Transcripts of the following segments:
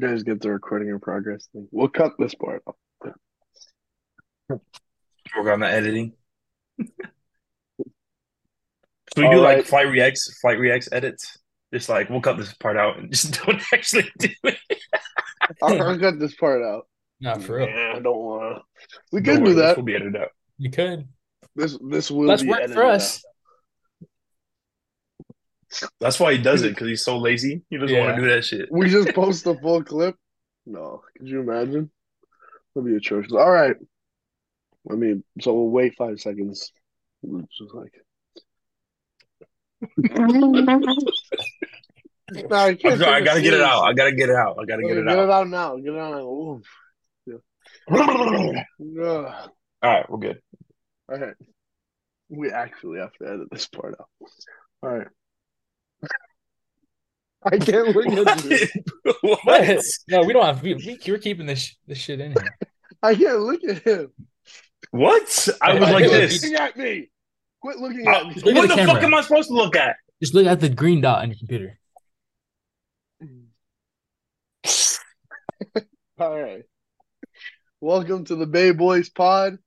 You guys get the recording in progress thing. We'll cut this part off. Work on the editing. Should we All do right. like flight reacts, flight reacts edits? Just like we'll cut this part out and just don't actually do it. I'll, I'll cut this part out. Not for real. Yeah, I don't want to. We Don't could worry, do this that. will be edited out. You could. This this will Let's be work edited for us. That's why he does it because he's so lazy. He doesn't want to do that shit. We just post the full clip. No, could you imagine? That'd be atrocious. All right. I mean, so we'll wait five seconds. Just like. No, I I'm sorry, I gotta get it out. I gotta get it out. I gotta Okay, get it Get out. it out now. Get it out now. Ooh. Yeah. All right, we're good. All right. We actually have to edit this part out. All right. I can't look at you. what? What? No, we don't have. We, we we're keeping this this shit in here. I can't look at him. What? I was I like feel Quit like this. looking at me. Quit looking Uh, at me. Look at what the the fuck am I supposed to look at? Just look at the green dot on your computer. All right. Welcome to the Bay Boys Pod.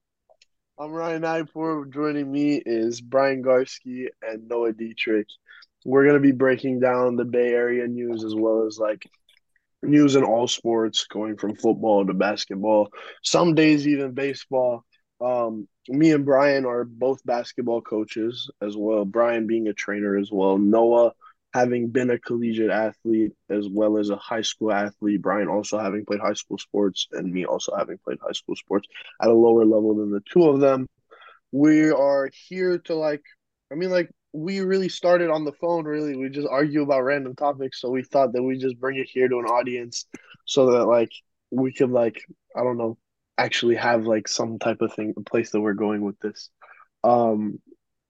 I'm Ryan Nightford. Joining me is Brian Garski and Noah Dietrich. We're going to be breaking down the Bay Area news as well as like news in all sports, going from football to basketball, some days even baseball. Um, me and Brian are both basketball coaches as well. Brian being a trainer as well. Noah having been a collegiate athlete as well as a high school athlete. Brian also having played high school sports, and me also having played high school sports at a lower level than the two of them. We are here to like, I mean, like we really started on the phone. Really, we just argue about random topics. So we thought that we just bring it here to an audience so that like we could like I don't know actually have like some type of thing, a place that we're going with this. Um,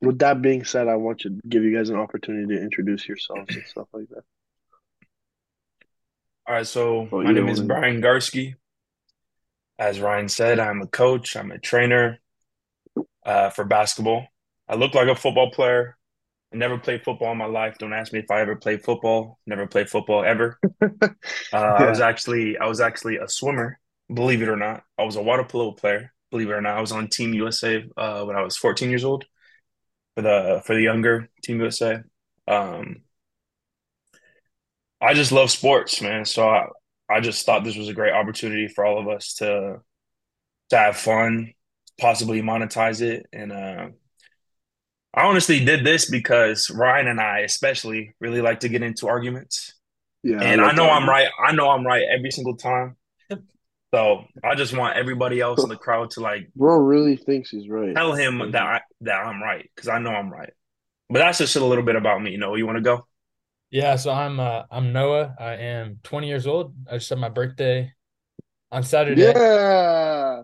with that being said, I want to give you guys an opportunity to introduce yourselves and stuff like that. All right, so my name is Brian Garski. As Ryan said, I'm a coach, I'm a trainer uh, for basketball. I look like a football player. I never played football in my life. Don't ask me if I ever played football. Never played football ever. Uh, I was actually I was actually a swimmer, believe it or not. I was a water polo player, believe it or not. I was on Team USA uh, when I was 14 years old for the for the younger Team USA. Um, I just love sports, man. So I, I just thought this was a great opportunity for all of us to to have fun, possibly monetize it. And uh, I honestly did this because Ryan and I, especially, really like to get into arguments. Yeah, And I like know that. I'm right. I know I'm right every single time. So I just want everybody else in the crowd to like Bro really thinks he's right. tell him that I, that I'm right because I know I'm right. But that's just a little bit about me. You know, you want to go? Yeah, so I'm uh I'm Noah. I am 20 years old. I just had my birthday on Saturday. Yeah,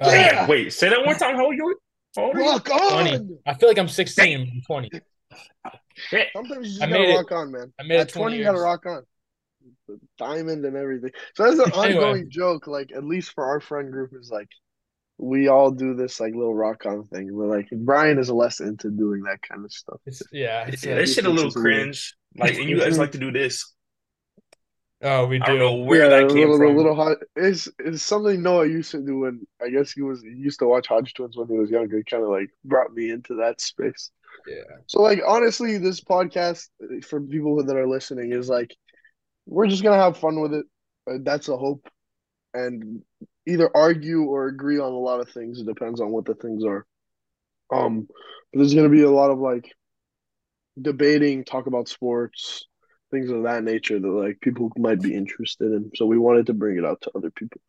Uh, Yeah. Wait, say that one time. How old you? How old are you? rock on. 20. I feel like I'm 16. I'm 20. Shit. Sometimes you just I gotta made it- rock on, man. I made it At 20 20, you gotta rock on. The diamond and everything. So that's an Anyway. ongoing joke. Like at least for our friend group, is like we all do this like little rock on thing. We're like Brian is less into doing that kind of stuff. It's yeah, it's Yeah, this shit a little just weird. cringe. Like, and you guys like to do this. Oh, we I don't know do. where yeah, that a came little, from. A little hot. It's it's something Noah used to do when I guess he was he used to watch Hodge Twins when he was younger. It kind of like brought me into that space. Yeah. So like honestly, this podcast for people that are listening is like we're just gonna have fun with it. Uh, that's a hope, and either argue or agree on a lot of things. It depends on what the things are. Um, but there's gonna be a lot of like debating, talk about sports, things of that nature that like people might be interested in. So we wanted to bring it out to other people.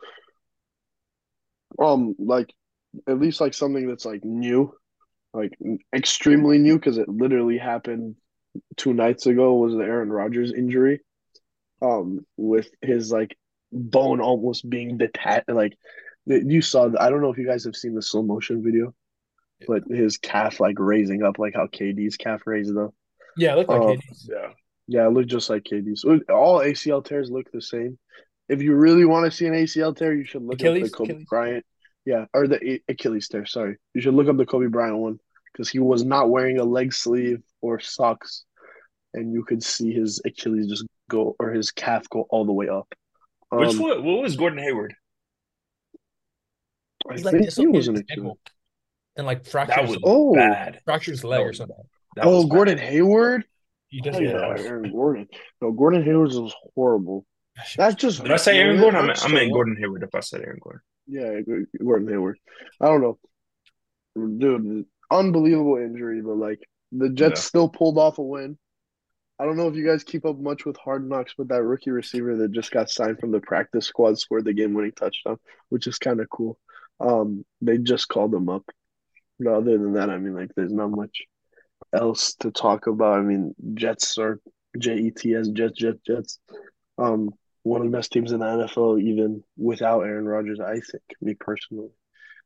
Um, like at least like something that's like new, like extremely new because it literally happened two nights ago was the Aaron Rodgers injury. Um, with his like bone almost being detached, like you saw. I don't know if you guys have seen the slow motion video, but his calf like raising up, like how KD's calf raised up. Yeah, it looked like. KD's. Yeah. Yeah, it looked just like KD's. All ACL tears look the same. If you really want to see an ACL tear, you should look Achilles? up the Kobe Achilles? Bryant. Yeah, or the Achilles tear. Sorry, you should look up the Kobe Bryant one because he was not wearing a leg sleeve or socks, and you could see his Achilles just go or his calf go all the way up. Which Um, what, what was Gordon Hayward? I He like think he was an his Achilles. ankle and like That fractured was his, Oh. bad. fractured leg That or something. That Oh, was bad. Gordon Hayward. He Oh, just yeah, Yeah. Aaron Gordon. No, Gordon Hayward was horrible. That's just. Did I say Aaron Gordon? I hurts meant, I meant. Gordon Hayward if I said Aaron Gordon. Yeah, Gordon Hayward. I don't know, dude. Unbelievable injury, but like the Jets Yeah. still pulled off a win. I don't know if you guys keep up much with Hard Knocks, but that rookie receiver that just got signed from the practice squad scored the game-winning touchdown, which is kind of cool. Um, they just called him up. But other than that, I mean, like, there's not much else to talk about. I mean, Jets are J E T S, Jets, Jets, Jets. Um, one of the best teams in the NFL, even without Aaron Rodgers, I think, me personally.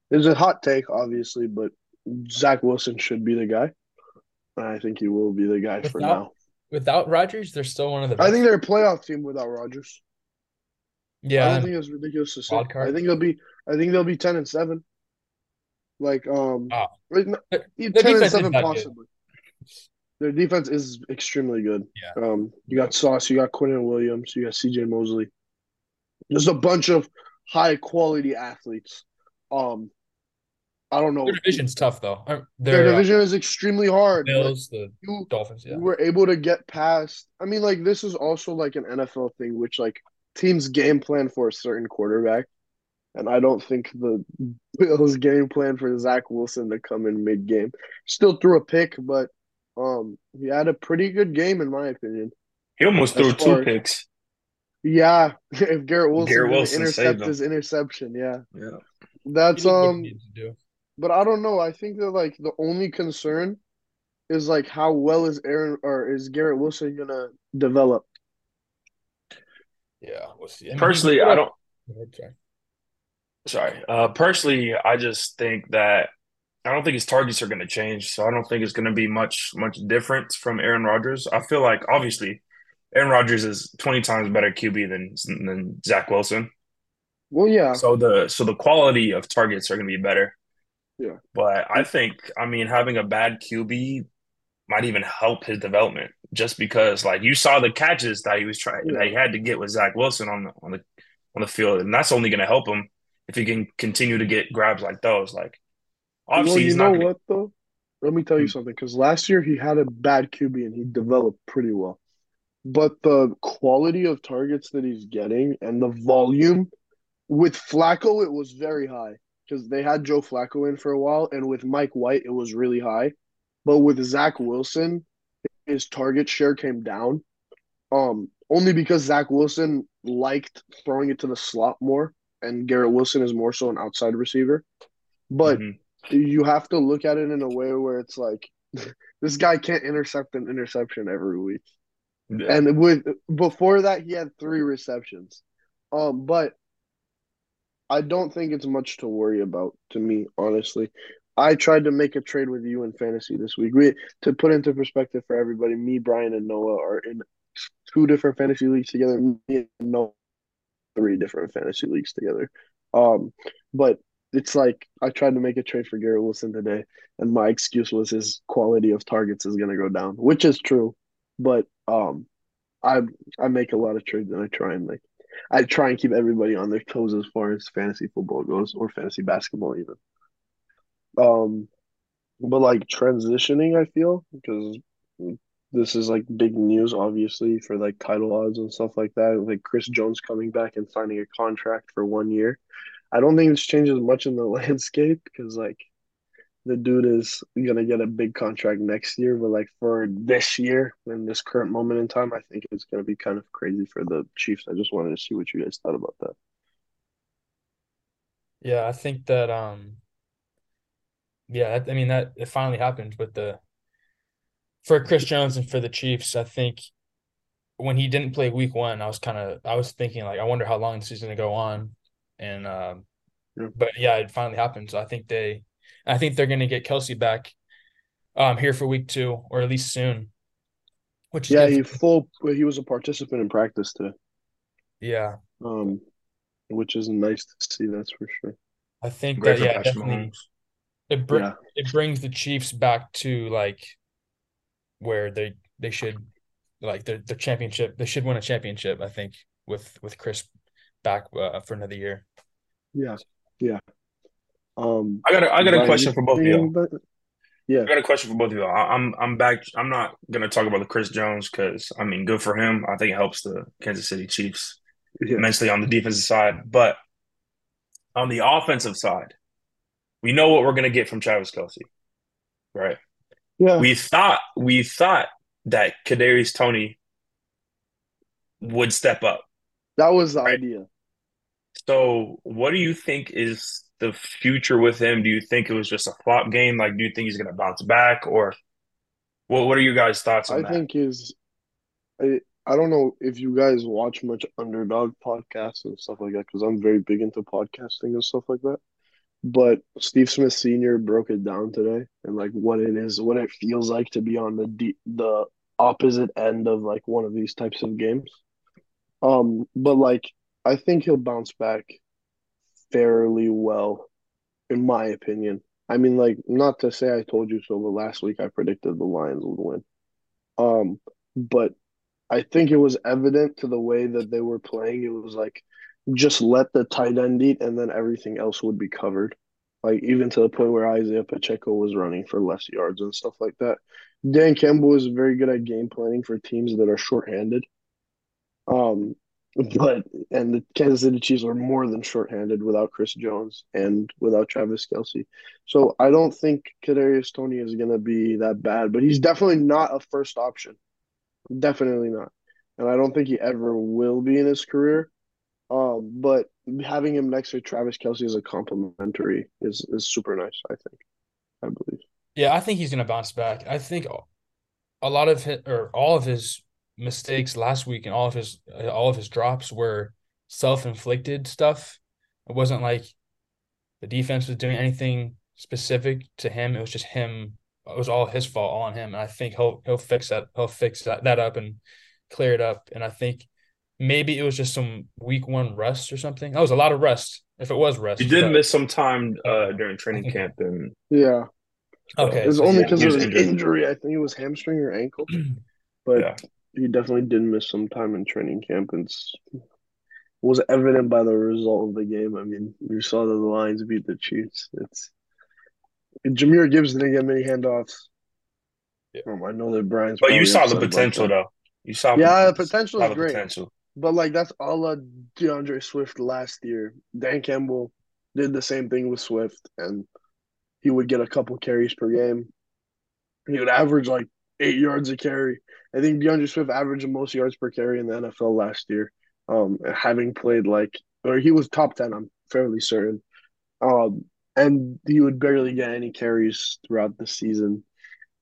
There's a hot take, obviously, but Zach Wilson should be the guy. I think he will be the guy for Without- now. Without Rodgers, they're still one of the best. I think they're a playoff team without Rodgers. I yeah, don't think it's ridiculous to say. I think they'll be. I think they'll be ten and seven. Like um, Oh. no, ten and seven possibly. good. Their defense is extremely good. Yeah. Um, you got Sauce, you got Quinnen Williams, you got C.J. Mosley. Just a bunch of high quality athletes. Um, I don't know. their division's tough though. Their uh, division is extremely hard. Bills, the You Dolphins. Yeah, you were able to get past. I mean, like this is also like an NFL thing, which like teams game plan for a certain quarterback, and I don't think the Bills game plan for Zach Wilson to come in mid game. Still threw a pick, but um, he had a pretty good game in my opinion. He almost threw far two picks. Yeah, if Garrett Wilson Garrett Wilson intercept his interception, yeah, Yeah. That's he um. needed to do. But I don't know. I think that like the only concern is like how well is Aaron or is Garrett Wilson gonna develop? Yeah, we'll see. I mean, he Personally, I don't. Okay. Sorry. Uh, personally, I just think that I don't think his targets are going to change. So I don't think it's going to be much much difference from Aaron Rodgers. I feel like obviously Aaron Rodgers is twenty times better QB than than Zach Wilson. Well, yeah, So the so the quality of targets are going to be better. Yeah. But I think I mean having a bad QB might even help his development just because like you saw the catches that he was trying Yeah. that he had to get with Zach Wilson on the on the on the field and that's only going to help him if he can continue to get grabs like those like obviously well, you know gonna, what though? Let me tell you Hmm. something. Because last year he had a bad QB and he developed pretty well, but the quality of targets that he's getting and the volume with Flacco, it was very high because they had Joe Flacco in for a while, and with Mike White, it was really high. But with Zach Wilson, his target share came down. Um, only because Zach Wilson liked throwing it to the slot more, and Garrett Wilson is more so an outside receiver. But Mhm. You have to look at it in a way where it's like this guy can't intercept an interception every week. Yeah. And with before that he had three receptions. Um but I don't think it's much to worry about to me, honestly. I tried to make a trade with you in fantasy this week. We to put into perspective for everybody, me, Brian, and Noah are in two different fantasy leagues together. Me and Noah three different fantasy leagues together. Um, but it's like I tried to make a trade for Garrett Wilson today, and my excuse was his quality of targets is gonna go down, which is true. But um, I I make a lot of trades and I try and like I try and keep everybody on their toes as far as fantasy football goes or fantasy basketball even. Um, but like transitioning, I feel because this is like big news, obviously for like title odds and stuff like that. Like Chris Jones coming back and signing a contract for one year. I don't think this changes much in the landscape because like the dude is gonna get a big contract next year, but like for this year in this current moment in time, I think it's gonna be kind of crazy for the Chiefs. I just wanted to see what you guys thought about that. Yeah, I think that um yeah, I I mean that it finally happened with the for Chris Jones and for the Chiefs. I think when he didn't play week one, I was kind of I was thinking like I wonder how long this is going to go on. And um Yeah. but yeah, it finally happened. So I think they I think they're going to get Kelce back um here for week 2 or at least soon. Which Yeah, he full he was a participant in practice today. yeah. Um, which is nice to see, that's for sure. I think Great that yeah, definitely it br- Yeah. it brings the Chiefs back to like where they they should like their their championship. They should win a championship. I think with with Chris back uh, for another year. Yeah, yeah. Um, I got a, I got a question for both of you. Yeah, I got a question for both of you. I'm I'm back. I'm not gonna talk about the Chris Jones because I mean, good for him. I think it helps the Kansas City Chiefs yeah. immensely on the defensive side, but on the offensive side, we know what we're gonna get from Travis Kelce, right? Yeah. We thought we thought that Kadarius Toney would step up. That was the right? idea. So, what do you think is the future with him? Do you think it was just a flop game? Like, do you think he's going to bounce back, or what? What are you guys' thoughts on I that? Think is, I I don't know if you guys watch much underdog podcasts and stuff like that because I'm very big into podcasting and stuff like that. But Steve Smith Senior broke it down today and like what it is, what it feels like to be on the de- the opposite end of like one of these types of games. Um, but like I think he'll bounce back fairly well, in my opinion. I mean, like, not to say I told you so, but last week I predicted the Lions would win. Um, but I think it was evident to the way that they were playing. It was like just let the tight end eat, and then everything else would be covered. Like even to the point where Isaiah Pacheco was running for less yards and stuff like that. Dan Campbell is very good at game planning for teams that are shorthanded. Um, but and the Kansas City Chiefs are more than shorthanded without Chris Jones and without Travis Kelce. So I don't think Kadarius Toney is to be that bad, but he's definitely not a first option. Definitely not, and I don't think he ever will be in his career. Um, but having him next to Travis Kelce as a complimentary is is super nice. I think, I believe. Yeah, I think he's to bounce back. I think a lot of his or all of his mistakes last week and all of his all of his drops were self-inflicted stuff. It wasn't like the defense was doing anything specific to him. It was just him. It was all his fault, all on him. And I think he'll he'll fix that. He'll fix that, that up and clear it up. And I think maybe it was just some week one rust or something. That was a lot of rust. If it was rust, he did but, miss some time uh, during training camp, and yeah, okay, it was only because yeah, of an injury. I think it was hamstring or ankle, but yeah he definitely did miss some time in training camp and was evident by the result of the game. I mean, you saw that the Lions beat the Chiefs. It's Jahmyr Gibbs didn't get many handoffs. Yeah. Um, I know that Brian's. But you saw the potential, though. You saw. Yeah, the potential is great. Potential. But like that's all of D'Andre Swift last year. Dan Campbell did the same thing with Swift, and he would get a couple carries per game. He would average like eight yards a carry. I think D'Andre Swift averaged the most yards per carry in the NFL last year. Um, having played like, or he was top ten. I'm fairly certain. Um, and he would barely get any carries throughout the season.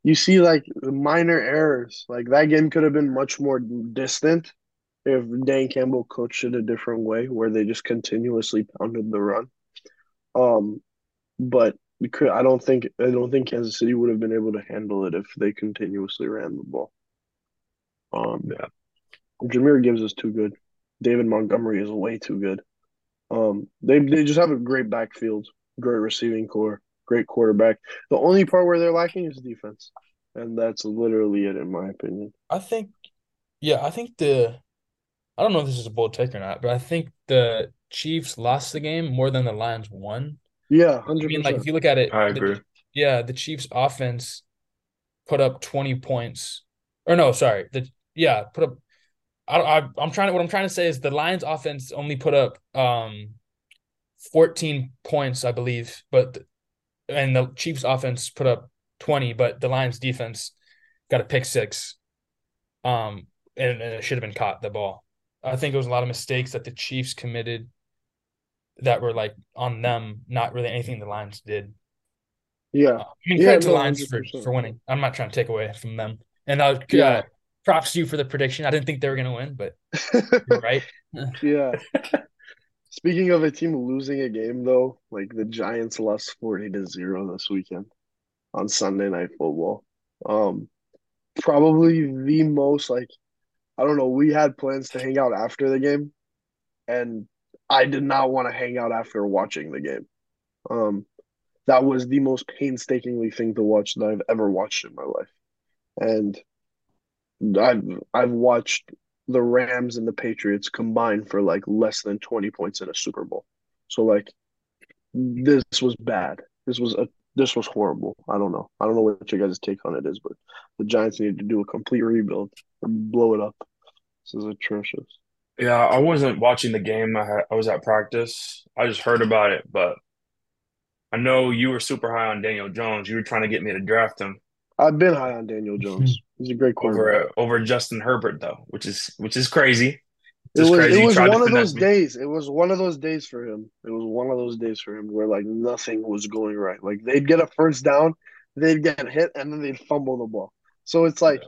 You see, like minor errors. Like that game could have been much more distant if Dan Campbell coached it a different way, where they just continuously pounded the run. Um, but because I don't think I don't think Kansas City would have been able to handle it if they continuously ran the ball. Um, yeah, Jahmyr Gibbs is too good. David Montgomery is way too good. Um, they they just have a great backfield, great receiving core, great quarterback. The only part where they're lacking is defense, and that's literally it, in my opinion. I think, yeah, I think the, I don't know if this is a bold take or not, but I think the Chiefs lost the game more than the Lions won. Yeah, 100%. I mean, like if you look at it, I agree. The, yeah, the Chiefs' offense put up twenty points, or no, sorry, the yeah put up. I, I I'm trying to what I'm trying to say is the Lions' offense only put up um, fourteen points, I believe, but and the Chiefs' offense put up twenty, but the Lions' defense got a pick six, um, and, and it should have been caught the ball. I think it was a lot of mistakes that the Chiefs committed that were like on them, not really anything the Lions did. Yeah, uh, I mean, credit yeah, to no, Lions for, for winning. I'm not trying to take away from them. And uh, yeah. Props to you for the prediction. I didn't think they were going to win, but you're right. yeah. Speaking of a team losing a game, though, like the Giants lost forty to zero this weekend on Sunday Night Football. Um, probably the most like I don't know. We had plans to hang out after the game, and I did not want to hang out after watching the game. Um, that was the most painstakingly thing to watch that I've ever watched in my life. And I've I've watched the Rams and the Patriots combine for like less than 20 points in a Super Bowl. So like this was bad. This was a this was horrible. I don't know. I don't know what your guys' take on it is, but the Giants need to do a complete rebuild and blow it up. This is atrocious. Yeah, I wasn't watching the game. I, had, I was at practice. I just heard about it, but I know you were super high on Daniel Jones. You were trying to get me to draft him I've been high on Daniel mm-hmm. Jones. He's a great quarterback. over over Justin Herbert though, which is which is crazy. It was crazy. it was one of those me. days. It was one of those days for him. It was one of those days for him where like nothing was going right. Like they'd get a first down, they'd get hit, and then they'd fumble the ball. So it's like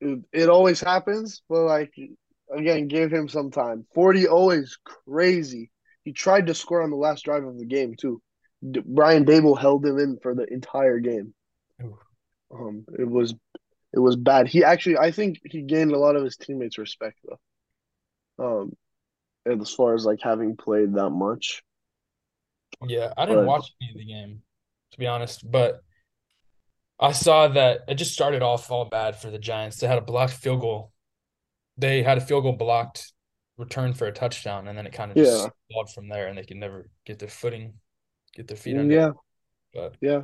it, it always happens, but like again, give him some time. 40-0 is crazy. He tried to score on the last drive of the game too. D- Brian Daboll held him in for the entire game. Um, it was it was bad. He actually, I think he gained a lot of his teammates' respect though. Um, and as far as like having played that much, Yeah, I didn't but watch any of the game, to be honest, but I saw that it just started off all bad for the Giants. They had a blocked field goal. They had a field goal blocked, returned for a touchdown, and then it kind of just stalled from there, and they could never get their footing, get their feet under yeah, But yeah.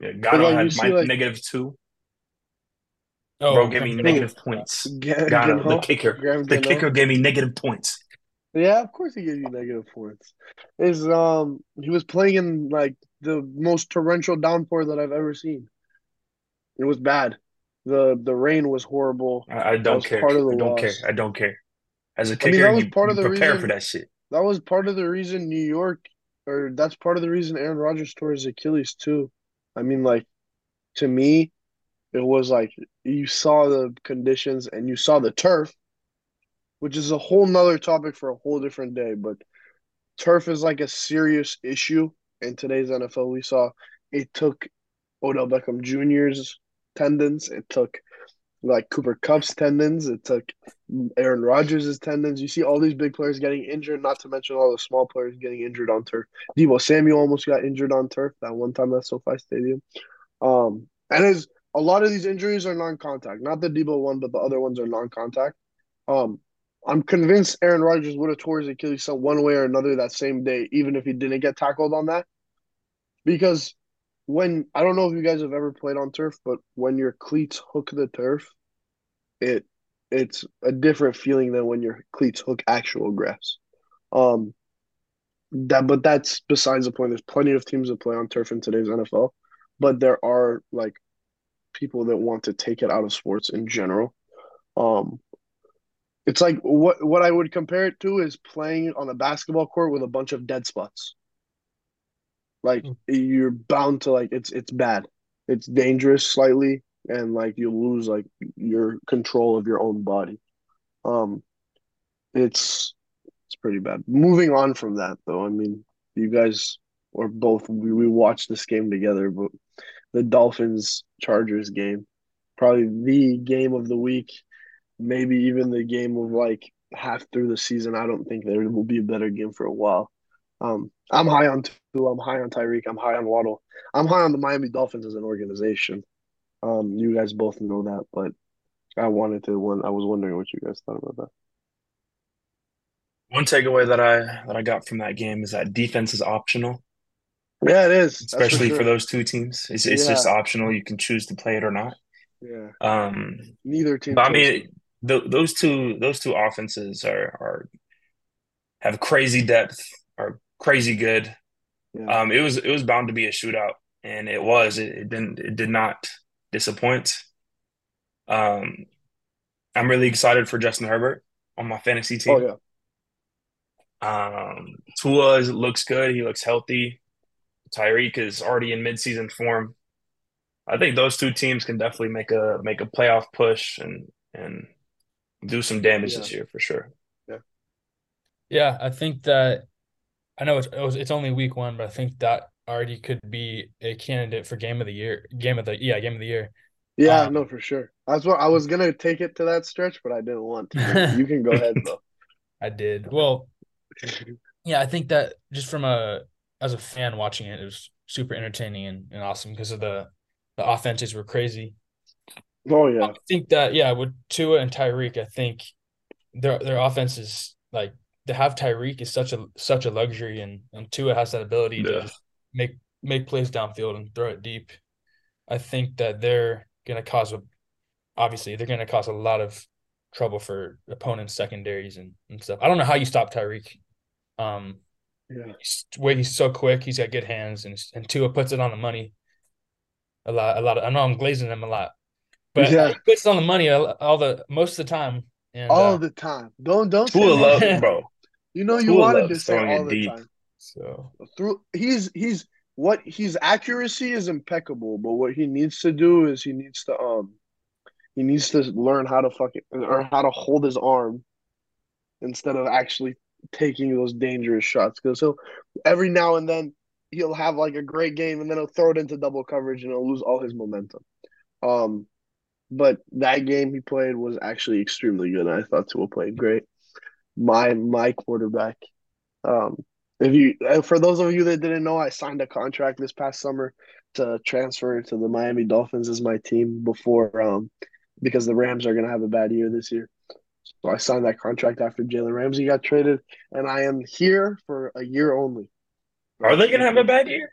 Yeah, But Gano like had my like negative two. oh, Bro gave me negative points. Ga- Gano, the kicker, Graham the Gano. kicker gave me negative points. Yeah, of course he gave you negative points. Is um he was playing in like the most torrential downpour that I've ever seen. It was bad. The the rain was horrible. I, I don't care. part of the I don't care. loss. I don't care. As a I mean, kicker, that was you, part of the prepare for that shit. That was part of the reason New York, or that's part of the reason Aaron Rodgers tore his Achilles too. I mean, like to me, it was like you saw the conditions and you saw the turf, which is a whole nother topic for a whole different day. But turf is like a serious issue in today's NFL. We saw it took Odell Beckham Jr.'s tendons. It took like Cooper Kupp's tendons. It took Aaron Rodgers' tendons. You see all these big players getting injured, not to mention all the small players getting injured on turf. Deebo Samuel almost got injured on turf that one time at SoFi Stadium. Um, and as a lot of these injuries are non-contact, not the Deebo one, but the other ones are non-contact. Um, I'm convinced Aaron Rodgers would have tore his Achilles one way or another that same day, even if he didn't get tackled on that. Because when I don't know if you guys have ever played on turf, but when your cleats hook the turf, it it's a different feeling than when your cleats hook actual grass. Um, that but that's besides the point. There's plenty of teams that play on turf in today's NFL, but there are like people that want to take it out of sports in general. Um, it's like what what I would compare it to is playing on a basketball court with a bunch of dead spots. Like Mm. you're bound to like it's it's bad. It's dangerous slightly and like you lose like your control of your own body. Um it's it's pretty bad. Moving on from that though, I mean, you guys or both we, we watched this game together, but the Dolphins Chargers game, probably the game of the week, maybe even the game of like half through the season. I don't think there will be a better game for a while. Um, I'm high on two. I'm high on Tyreek. I'm high on Waddle. I'm high on the Miami Dolphins as an organization. Um, you guys both know that, but I wanted to. One, I was wondering what you guys thought about that. One takeaway that I that I got from that game is that defense is optional, Yeah, it is. That's for especially for those two teams. It's it's just optional. You can choose to play it or not. yeah. Um, Neither team but I mean, th those two those two offenses are are have crazy depth, are crazy good. Yeah, Um, it was it was bound to be a shootout, and it was. It, it didn't it did not disappoint. Um, I'm really excited for Justin Herbert on my fantasy oh team. yeah, Um, Tua is, looks good. He looks healthy. Tyreek is already in midseason form. I think those two teams can definitely make a make a playoff push and and do some damage yeah, this year for sure. yeah. Yeah, I think that I know it's it was, it's only week one, but I think that already could be a candidate for game of the year. Game of the yeah, game of the year. Yeah, Um, no, for sure. That's what I was gonna take it to that stretch, but I didn't want to. You can go ahead though. I did. Well, yeah, I think that just from a as a fan watching it, it was super entertaining and, and awesome because of the the offenses were crazy. Oh yeah. I think that yeah, with Tua and Tyreek, I think their their offense is like to have Tyreek is such a such a luxury, and and Tua has that ability Yeah. to just make make plays downfield and throw it deep. I think that they're gonna cause a obviously they're gonna cause a lot of trouble for opponents' secondaries and, and stuff. I don't know how you stop Tyreek. Um, Yeah. he's, way he's so quick, he's got good hands, and and Tua puts it on the money. A lot, a lot. Of, I know I'm glazing him a lot, but Yeah. he puts it on the money all, all the most of the time. And All uh, the time. Don't don't say Tua that. love, bro. You know you Tua wanted to say all the deep. time. so Through he's he's what his accuracy is impeccable, but what he needs to do is he needs to um he needs to learn how to fucking or how to hold his arm instead of actually taking those dangerous shots. Because he'll every now and then he'll have like a great game and then he'll throw it into double coverage and he'll lose all his momentum. Um but that game he played was actually extremely good. I thought Tua played great. My my quarterback. Um, if you uh, for those of you that didn't know, I signed a contract this past summer to transfer to the Miami Dolphins as my team before um because the Rams are gonna have a bad year this year. So I signed that contract after Jalen Ramsey got traded, and I am here for a year only. Are they gonna have a bad year?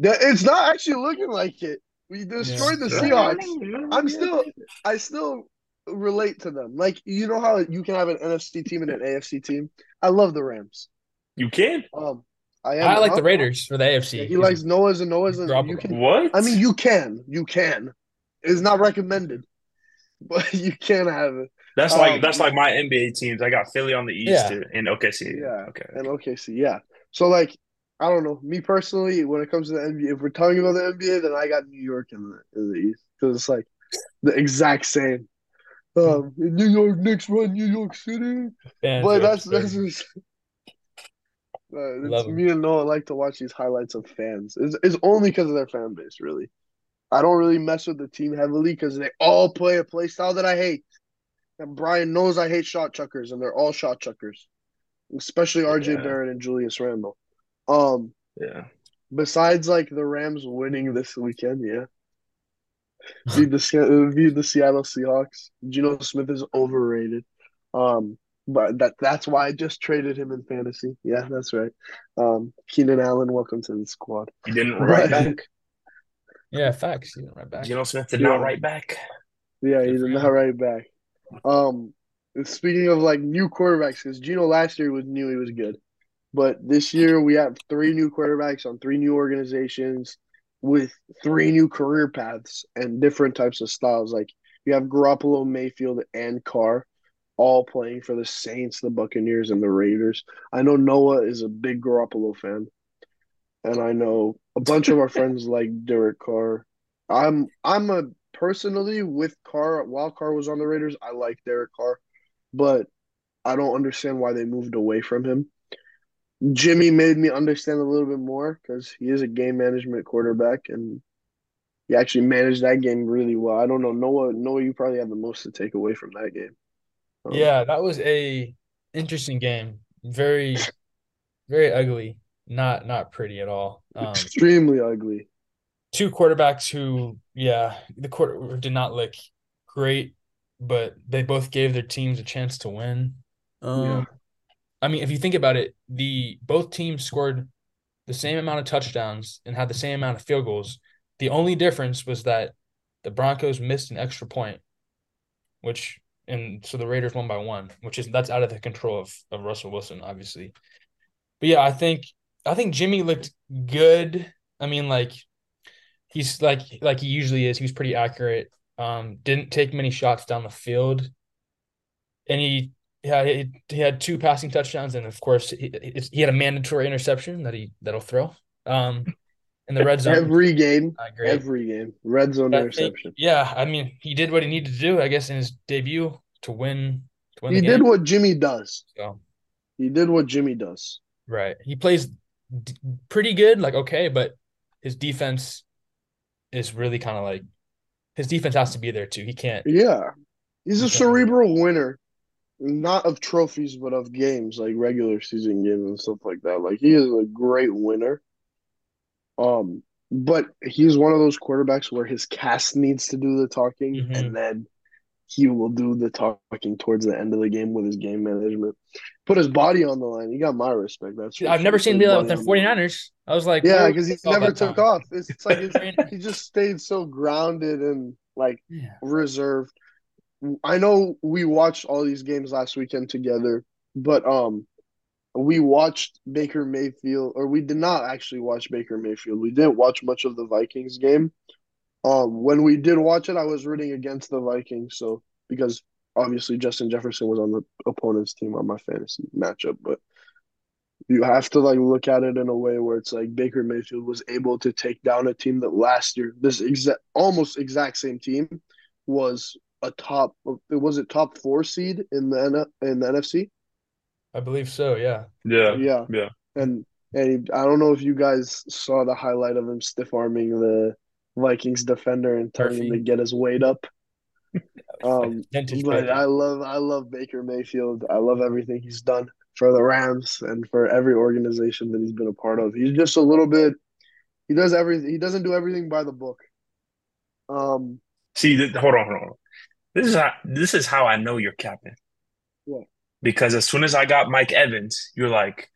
That- It's not actually looking like it. We destroyed the Seahawks. I'm still I still relate to them. Like you know how you can have an NFC team and an AFC team. I love the Rams. You can? Um, I am. I like the? Raiders for the AFC. Yeah, he likes Noah's and Noah's, and you can. What? I mean, you can, you can. It's not recommended, but you can have it. that's like um, that's like my NBA teams. I got Philly on the East Yeah. and OKC. Yeah. Okay. And OKC, yeah. So like, I don't know. Me personally, when it comes to the NBA, if we're talking about the NBA, then I got New York in the in the East because it's like the exact same. Um, New York Knicks run New York City. Fans But that's that's just, uh, it's me and Noah like to watch these highlights of fans. It's, it's only because of their fan base, really. I don't really mess with the team heavily because they all play a play style that I hate. And Brian knows I hate shot chuckers, and they're all shot chuckers, especially R.J. Yeah. Barrett and Julius Randle. Um, Yeah. besides like the Rams winning this weekend, yeah, beat the beat the Seattle Seahawks. Geno Smith is overrated. Um, but that that's why I just traded him in fantasy. Yeah, that's right. Um, Keenan Allen, welcome to the squad. You didn't write Right. back. Yeah, facts. You know, right back. Geno Smith did Yeah. not write back. Yeah, Good he's not him. right back. Um, speaking of like new quarterbacks, because Geno last year was new, he was good, but this year we have three new quarterbacks on three new organizations with three new career paths and different types of styles. Like you have Garoppolo, Mayfield, and Carr all playing for the Saints, the Buccaneers, and the Raiders. I know Noah is a big Garoppolo fan, and I know a bunch of our friends like Derek Carr. I'm I'm a personally with Carr while Carr was on the Raiders, I like Derek Carr, but I don't understand why they moved away from him. Jimmy made me understand a little bit more because he is a game management quarterback and he actually managed that game really well. I don't know Noah. Noah, you probably have the most to take away from that game. Um, Yeah, that was a interesting game. Very, very ugly. Not not pretty at all. Um, extremely ugly. two quarterbacks who, yeah, the quarter did not look great, but they both gave their teams a chance to win. Um, Yeah. I mean, if you think about it, the both teams scored the same amount of touchdowns and had the same amount of field goals. The only difference was that the Broncos missed an extra point, which and so the Raiders won by one, which is that's out of the control of, of Russell Wilson, obviously. But yeah, I think I think Jimmy looked good. I mean, like he's like like he usually is. He was pretty accurate. Um, didn't take many shots down the field, and he yeah he, he had two passing touchdowns, and of course he, he had a mandatory interception that he that'll throw. Um, in the red zone. Every game, every game, red zone But I think- interception. yeah, I mean, he did what he needed to do, I guess, in his debut to win to win He did what Jimmy does. So, He did what Jimmy does. right, he plays d- pretty good, like okay, but his defense is really kind of like his defense has to be there too. He can't. Yeah. He's a Okay. cerebral winner, not of trophies, but of games, like regular season games and stuff like that. Like he is a great winner. Um, but he's one of those quarterbacks where his cast needs to do the talking, Mhm. and then he will do the talking towards the end of the game with his game management. Put his body on the line. He got my respect. That's I've never seen do that with the 49ers. I was like, Yeah, because he never took time? off. It's, it's like it's, he just stayed so grounded and like Yeah. reserved. I know we watched all these games last weekend together, but um, we watched Baker Mayfield, or we did not actually watch Baker Mayfield. We didn't watch much of the Vikings game. Um, when we did watch it, I was rooting against the Vikings, so because obviously Justin Jefferson was on the opponent's team on my fantasy matchup, but you have to like look at it in a way where it's like Baker Mayfield was able to take down a team that last year, this exact almost exact same team, was a top. It was a top four seed in the N- in the NFC. I believe so. Yeah. Yeah. Yeah. Yeah. And and I don't know if you guys saw the highlight of him stiff arming the Vikings defender and telling him to get his weight up. Um, but I love I love Baker Mayfield. I love everything he's done for the Rams and for every organization that he's been a part of. He's just a little bit. He does everything. He doesn't do everything by the book. Um, See, hold on, hold on. This is how this is how I know you're capping. What? Because as soon as I got Mike Evans, you're like,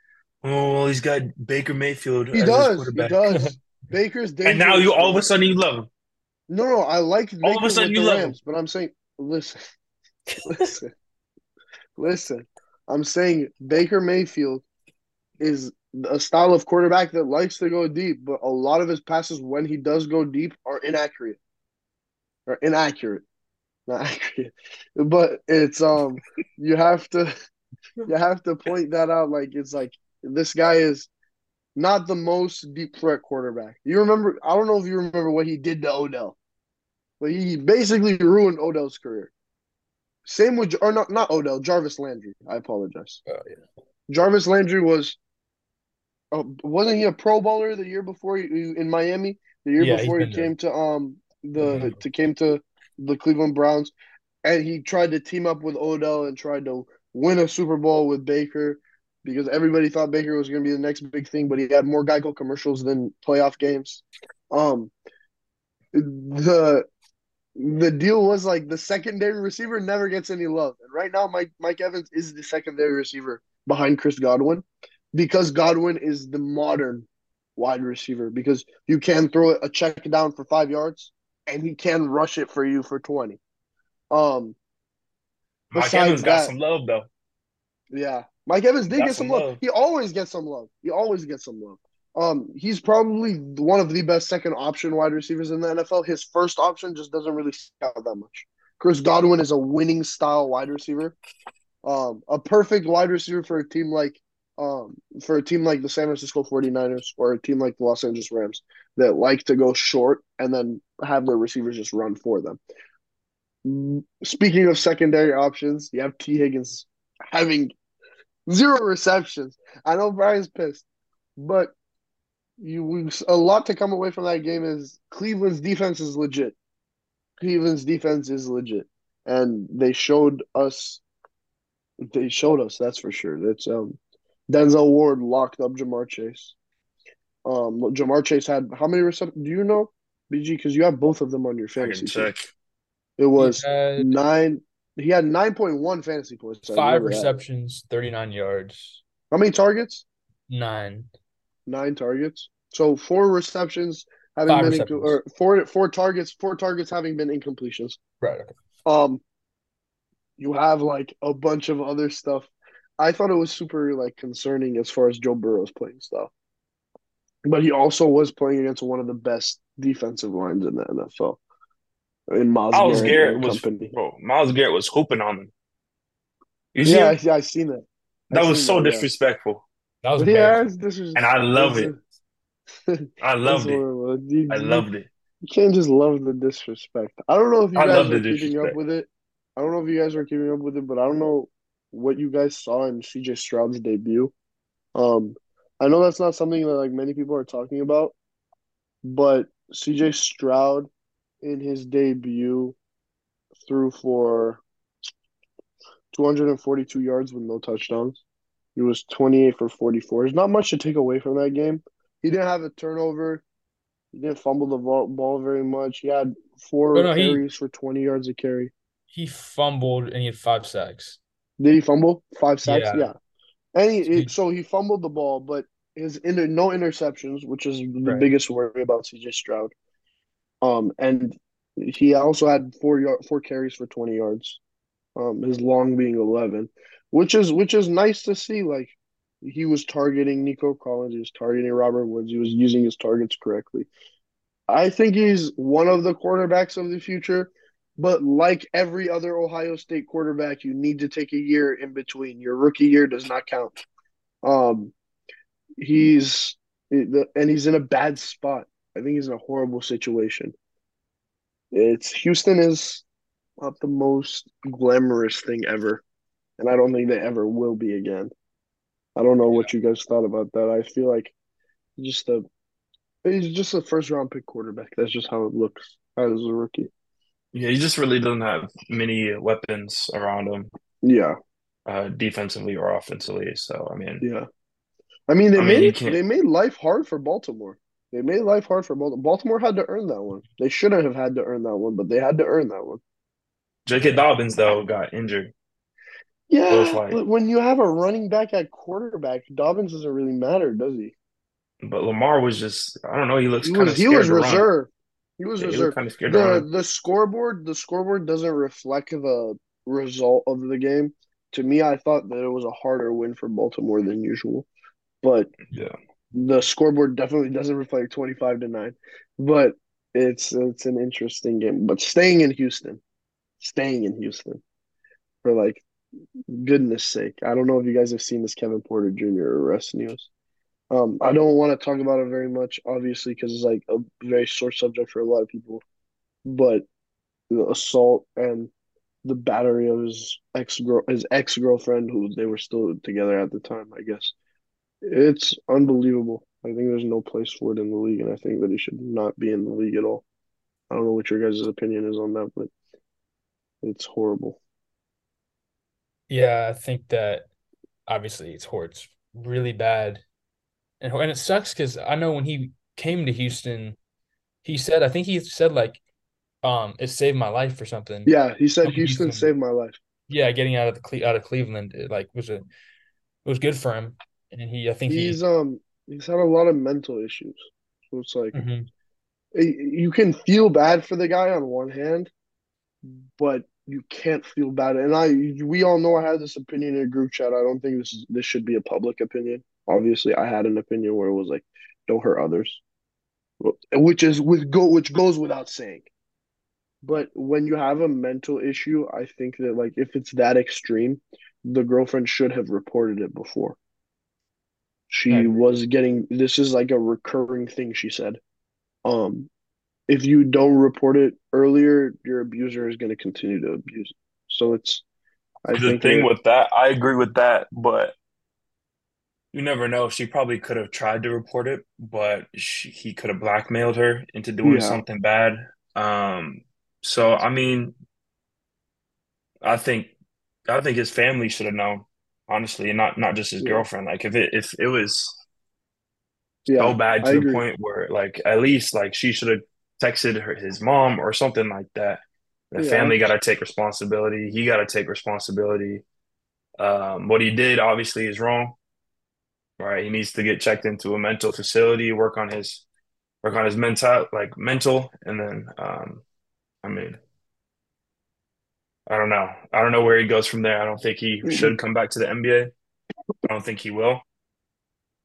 oh, he's got Baker Mayfield he does. He does. Baker's dangerous. And now you all of a sudden you love him. No, no, I like Baker All of a sudden you love him. But I'm saying, listen, listen, listen. I'm saying Baker Mayfield is a style of quarterback that likes to go deep, but a lot of his passes, when he does go deep, are inaccurate. Or inaccurate, not accurate. But it's um, you have to, you have to point that out. Like it's like this guy is not the most deep threat quarterback. You remember? I don't know if you remember what he did to Odell, but he basically ruined Odell's career. Same with or not not Odell, Jarvis Landry. I apologize. Oh, yeah. Jarvis Landry was, uh, wasn't he a Pro Bowler the year before he, in Miami? The year Yeah, before he been there. came to um the Mhm. to came to the Cleveland Browns, and he tried to team up with Odell and tried to win a Super Bowl with Baker because everybody thought Baker was going to be the next big thing, but he had more Geico commercials than playoff games. Um, the the deal was like the secondary receiver never gets any love, and right now Mike Mike Evans is the secondary receiver behind Chris Godwin because Godwin is the modern wide receiver because you can throw a check down for five yards and he can rush it for you for twenty. Um, Mike Evans got that- some love though. yeah, Mike Evans did get some some love. love. He always gets some love. He always gets some love. Um, he's probably one of the best second option wide receivers in the NFL. His first option just doesn't really stick out that much. Chris Godwin is a winning style wide receiver. Um, a perfect wide receiver for a team like um for a team like the San Francisco 49ers or a team like the Los Angeles Rams that like to go short and then have their receivers just run for them. Mm, Speaking of secondary options, you have Tee Higgins having zero receptions. I know Brian's pissed, but you a lot to come away from that game is Cleveland's defense is legit. Cleveland's defense is legit, and they showed us. They showed us that's for sure. That's um, Denzel Ward locked up Ja'Marr Chase. Um, Ja'Marr Chase had how many receptions? Do you know, BG? Because you have both of them on your I fantasy can check. It was He had nine. He had nine point one fantasy points. Five receptions, 39 yards, How many targets? nine. nine targets. So four receptions having Five been receptions. or four four targets, four targets having been incompletions. Right. Okay. Um, you have like a bunch of other stuff. I thought it was super like concerning as far as Joe Burrow's playing stuff, but he also was playing against one of the best defensive lines in the NFL. In Myles, Myles Garrett, Garrett and was company. bro. Myles Garrett was hooping on him. You see Yeah, I, him? yeah, I seen that. That I was so that, yeah. disrespectful. That was Yeah, embarrassing. this is And I love it. it. is- I this loved it. You- I you- loved it. You can't just love the disrespect. I don't know if you I guys are keeping up with it. I don't know if you guys are keeping up with it, but I don't know what you guys saw in CJ Stroud's debut. Um, I know that's not something that like many people are talking about, but CJ Stroud in his debut threw for 242 yards with no touchdowns. He was 28 for 44. There's not much to take away from that game. He didn't have a turnover. He didn't fumble the ball, very much. He had four no, he- carries for 20 yards of carry. He fumbled and he had five sacks. Did he fumble? Five sacks? Yeah. Yeah. And he, So he- fumbled the ball, but his inter, no interceptions, which is the Right. biggest worry about CJ Stroud. Um, and he also had four yard, four carries for 20 yards. Um, his long being 11, which is which is nice to see. Like he was targeting Nico Collins, he was targeting Robert Woods, he was using his targets correctly. I think he's one of the quarterbacks of the future. But like every other Ohio State quarterback, you need to take a year in between. Your rookie year does not count. Um, he's and he's in a bad spot. I think he's in a horrible situation. It's Houston is not the most glamorous thing ever, and I don't think they ever will be again. I don't know what you guys thought about that. I feel like just a he's just a first round pick quarterback. That's just how it looks as a rookie. Yeah, he just really doesn't have many weapons around him, Yeah. uh, defensively or offensively. So I mean, Yeah. I mean, they I mean, made they made life hard for Baltimore. They made life hard for Baltimore. Baltimore had to earn that one. They shouldn't have had to earn that one, but they had to earn that one. J.K. Dobbins though got injured. Yeah, like- when you have a running back at quarterback, Dobbins doesn't really matter, does he? But Lamar was just I don't know, he looks kind of he was to run. reserved. He was Yeah, reserved. kind of scared The the scoreboard the scoreboard doesn't reflect the result of the game. To me, I thought that it was a harder win for Baltimore than usual, but Yeah. the scoreboard definitely doesn't reflect 25 to 9 but it's it's an interesting game but staying in houston staying in houston for like goodness sake i don't know if you guys have seen this kevin porter jr arrest news um i don't want to talk about it very much obviously because it's like a very sore subject for a lot of people but the assault and the battery of his ex girl his ex girlfriend who they were still together at the time i guess it's unbelievable. I think there's no place for it in the league, and I think that he should not be in the league at all. I don't know what your guys' opinion is on that, but it's horrible. Yeah, I think that obviously it's horrible. it's really bad, and and it sucks because I know when he came to Houston, he said I think he said like, um, it saved my life or something. Yeah, he said Houston Houston. saved my life. Yeah, getting out of the Cle out of Cleveland it like was a it was good for him, and he I think he He's um he's had a lot of mental issues, so it's like Mhm. y- you can feel bad for the guy on one hand, but you can't feel bad. And I we all know I had this opinion in a group chat. I don't think this is this should be a public opinion. Obviously, I had an opinion where it was like, don't hurt others, which is with go which goes without saying. But when you have a mental issue, I think that like if it's that extreme, the girlfriend should have reported it before. She was getting this is like a recurring thing, she said. Um, if you don't report it earlier, your abuser is going to continue to abuse. So it's, I The thing that- with that, I agree with that, but you never know. She probably could have tried to report it, but she, he could have blackmailed her into doing Yeah. something bad. Um, so I mean, I think I think his family should have known, honestly, and not not just his Yeah. girlfriend. Like if it if it was yeah, so bad I to the agree. point where like at least like she should have texted her his mom or something like that. The Yeah. family got to take responsibility. He got to take responsibility. Um, what he did obviously is wrong. Right? He needs to get checked into a mental facility, work on his work on his mental like mental, and then um, I mean, I don't know. I don't know where he goes from there. I don't think he Mhm. should come back to the NBA. I don't think he will.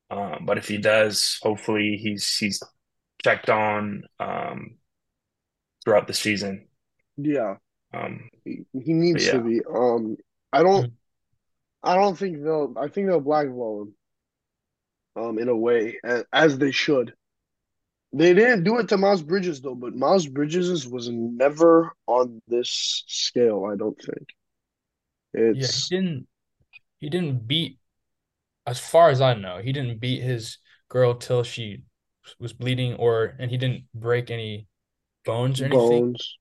Um, but if he does, hopefully he's he's checked on um, throughout the season. Yeah, Um, he, he needs Yeah. to be. Um, I don't, I don't think they'll. I think they'll blackball him. Um, in a way, a- as they should. They didn't do it to Miles Bridges though, but Miles Bridges was never on this scale. I don't think. Yeah, he It's didn't he didn't beat as far as I know, he didn't beat his girl till she was bleeding or and he didn't break any bones or anything. bones.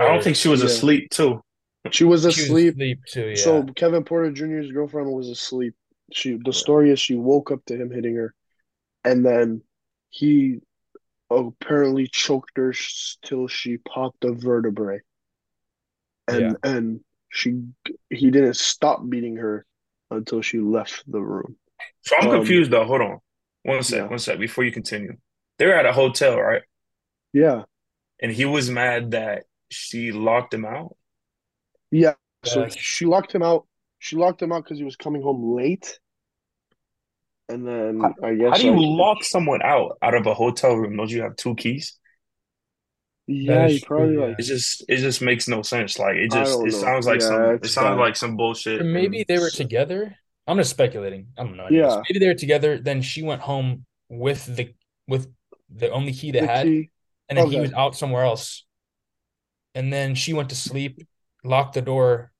I don't think she was Yeah. asleep too. She was she was asleep. asleep too, yeah. So Kevin Porter Jr.'s girlfriend was asleep. She the story is she woke up to him hitting her, and then he apparently choked her till she popped a vertebrae. And Yeah. and she he didn't stop beating her until she left the room. So I'm Um, confused though. Hold on. One sec, Yeah. one sec before you continue. They're at a hotel, right? Yeah. And he was mad that she locked him out. Yeah. So she locked him out. She locked him out because he was coming home late. And then I guess How do you like, lock someone out out of a hotel room? Don't you have two keys? Yeah, That he is probably like It just it just makes no sense. Like it just it know. sounds like Yeah, some it sounds bad. like some bullshit. Or maybe they were together. I'm just speculating. I don't know. anyways. Yeah. Maybe they were together. Then she went home with the with the only key they the had, key. and then he was out somewhere else. And then she went to sleep, locked the door,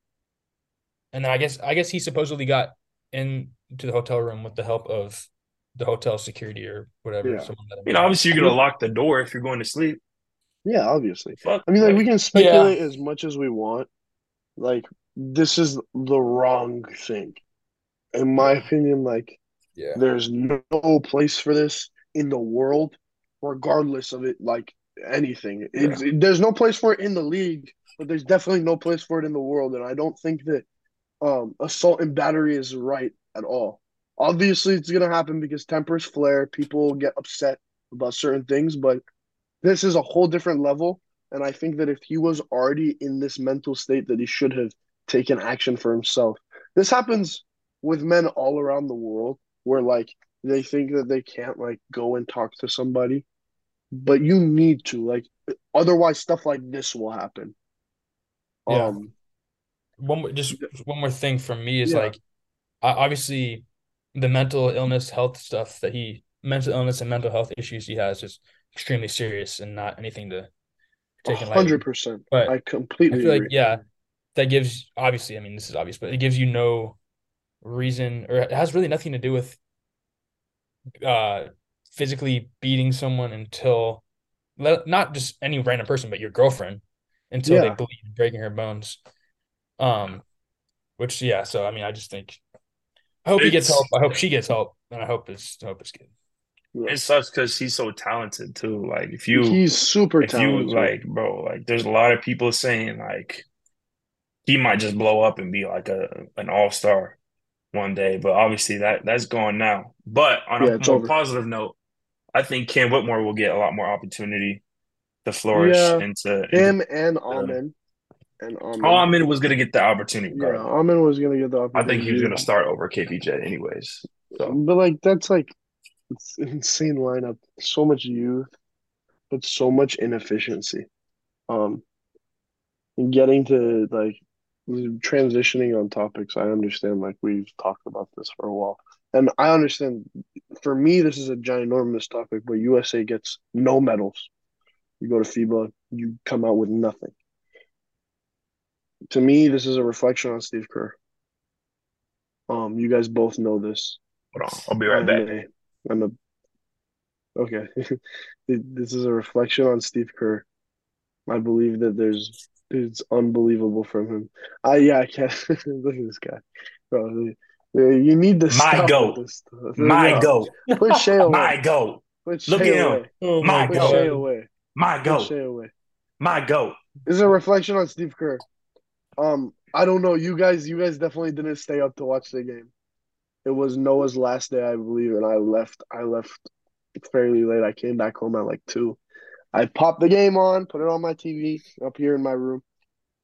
and then I guess I guess he supposedly got into the hotel room with the help of the hotel security or whatever. Yeah. someone let You know, obviously you're gonna lock the door if you're going to sleep. Yeah, obviously. Fuck. I mean, like like, we can speculate as much as we want. Like this is the wrong thing. In my opinion, like Yeah. there's no place for this in the world, regardless of it, like anything. It's, there's no place for it in the league, but there's definitely no place for it in the world. And I don't think that um, assault and battery is right at all. Obviously, it's gonna happen because tempers flare, people get upset about certain things, but this is a whole different level. And I think that if he was already in this mental state, that he should have taken action for himself. This happens with men all around the world where like they think that they can't like go and talk to somebody, but you need to like otherwise stuff like this will happen. Yeah. Um one more, just one more thing for me is Yeah. like obviously the mental illness health stuff that he mental illness and mental health issues he has is extremely serious and not anything to take in hundred percent. But I I completely feel like agree. yeah, that gives obviously I mean this is obvious, but it gives you no reason or it has really nothing to do with uh physically beating someone until not just any random person, but your girlfriend until they Yeah. bleed, breaking her bones. Um, which yeah, so I mean, I just think I hope he gets help. I hope she gets help, and I hope it's I hope it's good. it sucks because he's so talented too. Like if you He's super if talented. you like, bro, like there's a lot of people saying like he might just blow up and be like a an all star one day, but obviously that that's gone now. But on Yeah, a more over. positive note, I think Cam Whitmore will get a lot more opportunity to flourish Yeah, into, into him and Amen. And Amen. Almond was gonna get the opportunity. yeah. Amen was gonna get the opportunity. I think he was gonna start over KPJ anyways. So But like that's like it's an insane lineup. So much youth, but so much inefficiency. Um and getting to like transitioning on topics, I understand like we've talked about this for a while. And I understand for me this is a ginormous topic, but USA gets no medals. You go to FIBA, you come out with nothing. To me, this is a reflection on Steve Kerr. Um, you guys both know this. hold on, I'll be right I'm back. a, I'm a okay. this is a reflection on Steve Kerr. I believe that there's it's unbelievable from him. I yeah, I can't look at this guy, bro. You need to My goat. this stuff. My No, goat, Put Shea away. my goat, Put Look Shea at him. away. Oh My Put God. Shea away. my Put goat, Shea away. my goat. This is a reflection on Steve Kerr. Um, I don't know. You guys, you guys definitely didn't stay up to watch the game. It was Noah's last day, I believe, and I left. I left fairly late. I came back home at like two. I popped the game on, put it on my TV up here in my room,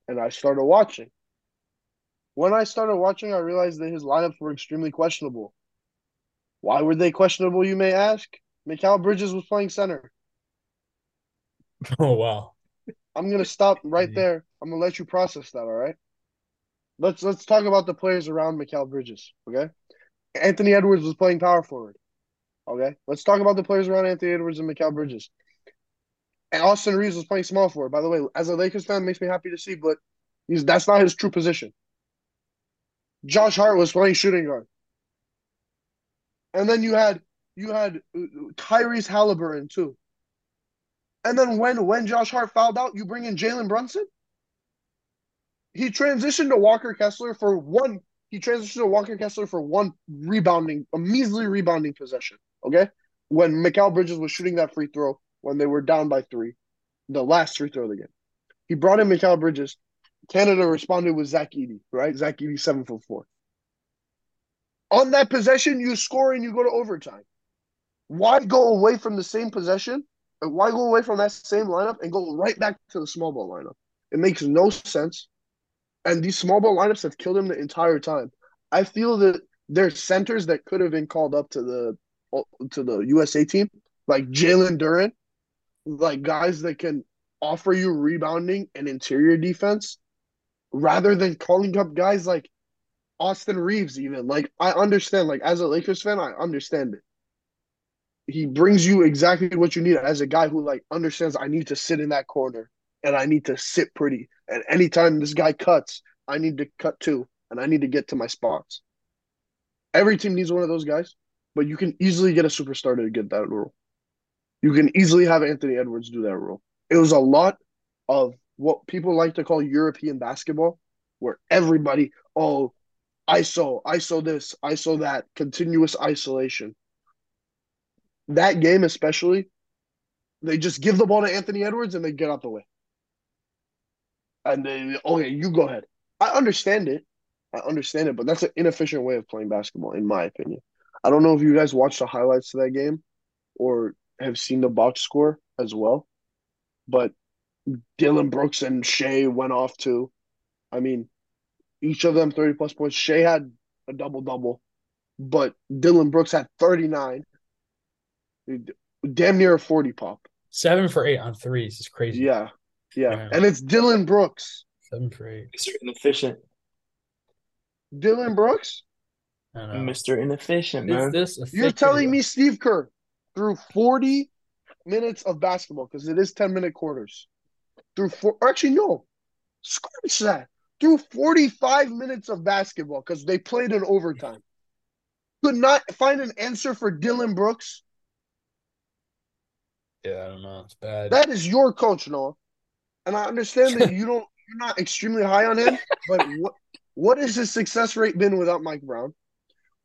and I started watching. When I started watching, I realized that his lineups were extremely questionable. Why were they questionable, you may ask? Mikal Bridges was playing center. Oh wow. I'm gonna stop right Mhm. there. I'm gonna let you process that. All right. Let's let's talk about the players around Mikal Bridges. Okay. Anthony Edwards was playing power forward. Okay. Let's talk about the players around Anthony Edwards and Mikal Bridges. And Austin Reaves was playing small forward. By the way, as a Lakers fan, makes me happy to see, but he's that's not his true position. Josh Hart was playing shooting guard. And then you had you had uh, Tyrese Halliburton too. And then when when Josh Hart fouled out, you bring in Jalen Brunson. He transitioned to Walker Kessler for one. He transitioned to Walker Kessler for one rebounding, a measly rebounding possession. Okay, when Mikal Bridges was shooting that free throw when they were down by three, the last free throw of the game. He brought in Mikal Bridges. Canada responded with Zach Edey, right? Zach Edey, seven foot four. On that possession, you score and you go to overtime. Why go away from the same possession? Why go away from that same lineup and go right back to the small ball lineup? It makes no sense. And these small ball lineups have killed him the entire time. I feel that there's centers that could have been called up to the to the USA team, like Jalen Duren, like guys that can offer you rebounding and interior defense, rather than calling up guys like Austin Reaves. Even like I understand, like as a Lakers fan, I understand it. He brings you exactly what you need as a guy who like understands. I need to sit in that corner and I need to sit pretty. And anytime this guy cuts, I need to cut too, and I need to get to my spots. Every team needs one of those guys, but you can easily get a superstar to get that role. You can easily have Anthony Edwards do that role. It was a lot of what people like to call European basketball, where everybody, oh, ISO, ISO this, ISO that, continuous isolation. That game, especially, they just give the ball to Anthony Edwards and they get out the way. And they, okay, you go ahead. I understand it. I understand it, but that's an inefficient way of playing basketball, in my opinion. I don't know if you guys watched the highlights to that game or have seen the box score as well, but Dillon Brooks and Shai went off too. I mean, each of them 30 plus points. Shai had a double double, but Dillon Brooks had 39. Damn near a 40 pop. Seven for eight on threes is crazy. Yeah. Yeah. And it's Dillon Brooks. Seven for eight. Mr. Inefficient. Dillon Brooks? Mr. Inefficient, man. This You're telling me Steve Kerr through 40 minutes of basketball, because it is 10 minute quarters. Through four actually no. Scratch that. Through 45 minutes of basketball, because they played in overtime. Could not find an answer for Dillon Brooks. Yeah, I don't know. It's bad. That is your coach, Noah. And I understand that you don't you're not extremely high on him, but what what has his success rate been without Mike Brown?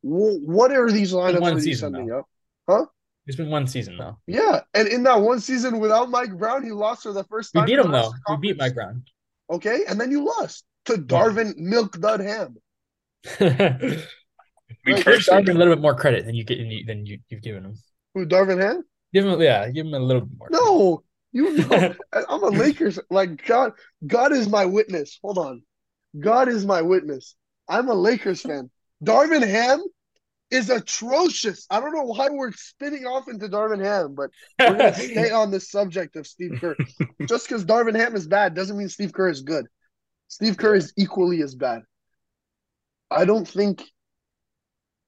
What are these lineups that he's sending up? Huh? It's been one season though. Yeah, and in that one season without Mike Brown, he lost for the first time. We beat him though. We beat Mike Brown. Okay, and then you lost to Darvin. Milk Dud Ham. we right. Darvin a little bit more credit than you get than you you've given him. Who Darvin Ham? Give him yeah, give him a little bit more. No, you know, I'm a Lakers. Like God, God is my witness. Hold on, God is my witness. I'm a Lakers fan. Darvin Ham is atrocious. I don't know why we're spinning off into Darvin Ham, but we're gonna stay on this subject of Steve Kerr. Just because Darvin Ham is bad doesn't mean Steve Kerr is good. Steve Kerr is equally as bad. I don't think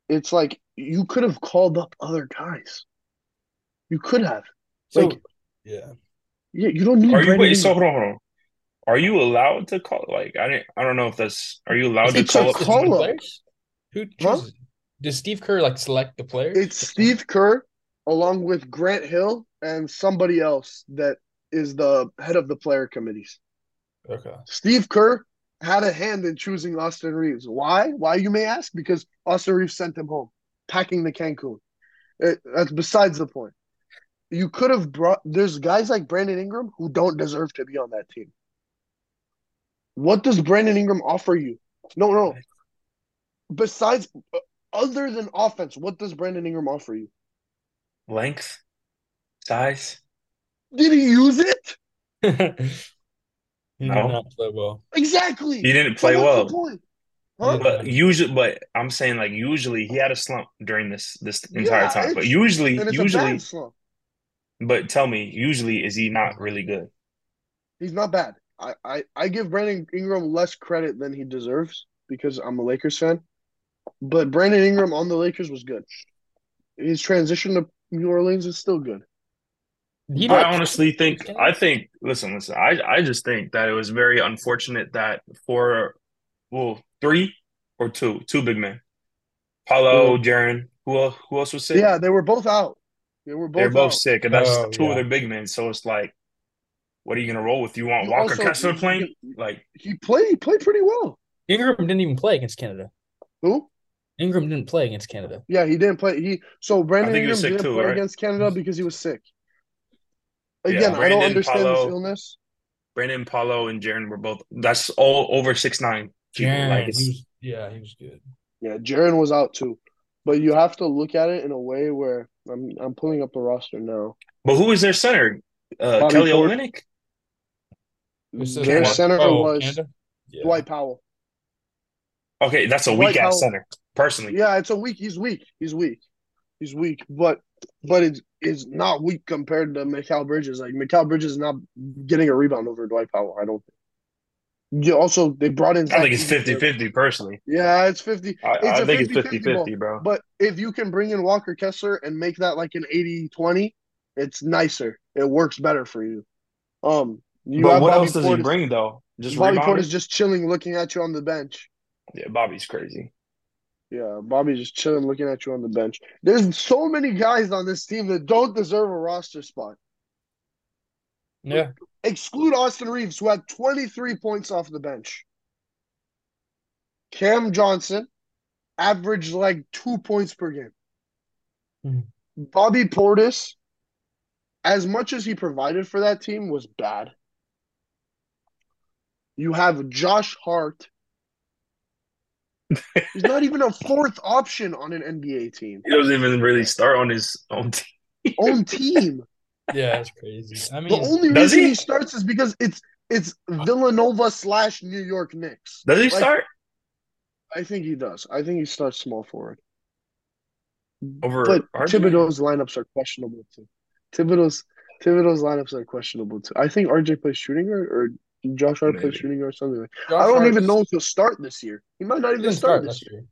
it's like you could have called up other guys. You could have. So, like, yeah. Yeah, you don't need. Are you wait? So hold on, hold on. Are you allowed to call? Like, I didn't. I don't know if that's. Are you allowed it's to call up call up? Who? Huh? Does Steve Kerr like select the players? It's Steve Kerr along with Grant Hill and somebody else that is the head of the player committees. Okay. Steve Kerr had a hand in choosing Austin Reaves. Why? Why you may ask? Because Austin Reaves sent him home, packing the Cancun. It, that's besides the point. You could have brought. There's guys like Brandon Ingram who don't deserve to be on that team. What does Brandon Ingram offer you? No, no. Besides, other than offense, what does Brandon Ingram offer you? Length, size. Did he use it? he no. did not play well. Exactly. He didn't play so well. Huh? But usually, but I'm saying like usually he had a slump during this this entire yeah, time. But usually, usually, but tell me, usually is he not really good? He's not bad. I, I, I give Brandon Ingram less credit than he deserves because I'm a Lakers fan. But Brandon Ingram on the Lakers was good. His transition to New Orleans is still good. I honestly think I think listen, listen, I, I just think that it was very unfortunate that for well, three or two, two big men. Paolo, mm. Jaren, who who else was sick? Yeah, they were both out. They were both They're both out. sick, and that's oh, two yeah. of their big men. So it's like, what are you gonna roll with? You want Walker also, Kessler playing? Like he played, he played pretty well. Ingram didn't even play against Canada. Who? Ingram didn't play against Canada. Yeah, he didn't play. He so Brandon Ingram didn't too, play right? against Canada because he was sick. Again, I don't Brandon understand this illness. Brandon Paolo and Jaren were both. That's all over six nine. Jaren, like he was, yeah, he was good. Yeah, Jaren was out too. But you have to look at it in a way where I'm I'm pulling up the roster now. but who was their center? Uh, Bobby Kelly Porter. Olynyk. Their center oh, was Canada? Yeah. Dwight Powell. Okay, that's a Dwight weak ass center. Personally, Yeah, it's a weak. He's weak. He's weak. He's weak. But but it's it's not weak compared to Mikal Bridges. Like Mikal Bridges is not getting a rebound over Dwight Powell. I don't think. Yeah, also they brought in. I think it's Edey 50-50 Personally, Yeah, it's fifty. I, It's I a think it's 50-50 ball. 50-50, bro. But if you can bring in Walker Kessler and make that like an 80-20, it's nicer. It works better for you. Um, you But what Bobby else does he bring though? Just Bobby rebounding? Portis just chilling, looking at you on the bench. Yeah, Bobby's crazy. Yeah, Bobby's just chilling, looking at you on the bench. There's so many guys on this team that don't deserve a roster spot. Yeah. Exclude Austin Reaves, who had 23 points off the bench. Cam Johnson averaged like two points per game. Mhm. Bobby Portis, as much as he provided for that team, was bad. You have Josh Hart. He's not even a fourth option on an NBA team. He doesn't even really start on his own team. Own team. Yeah, that's crazy. I mean, The only reason he? he? starts is because it's it's Villanova slash New York Knicks. Does he Like, start I think he does. I think he starts small forward. over But RJ? Thibodeau's lineups are questionable too. Thibodeau's Thibodeau's lineups are questionable too. I think RJ plays shooting guard or Josh Hart plays shooting guard or something. Like. Josh I don't Hart- even know if he'll start this year. He might not He even start start this year. year.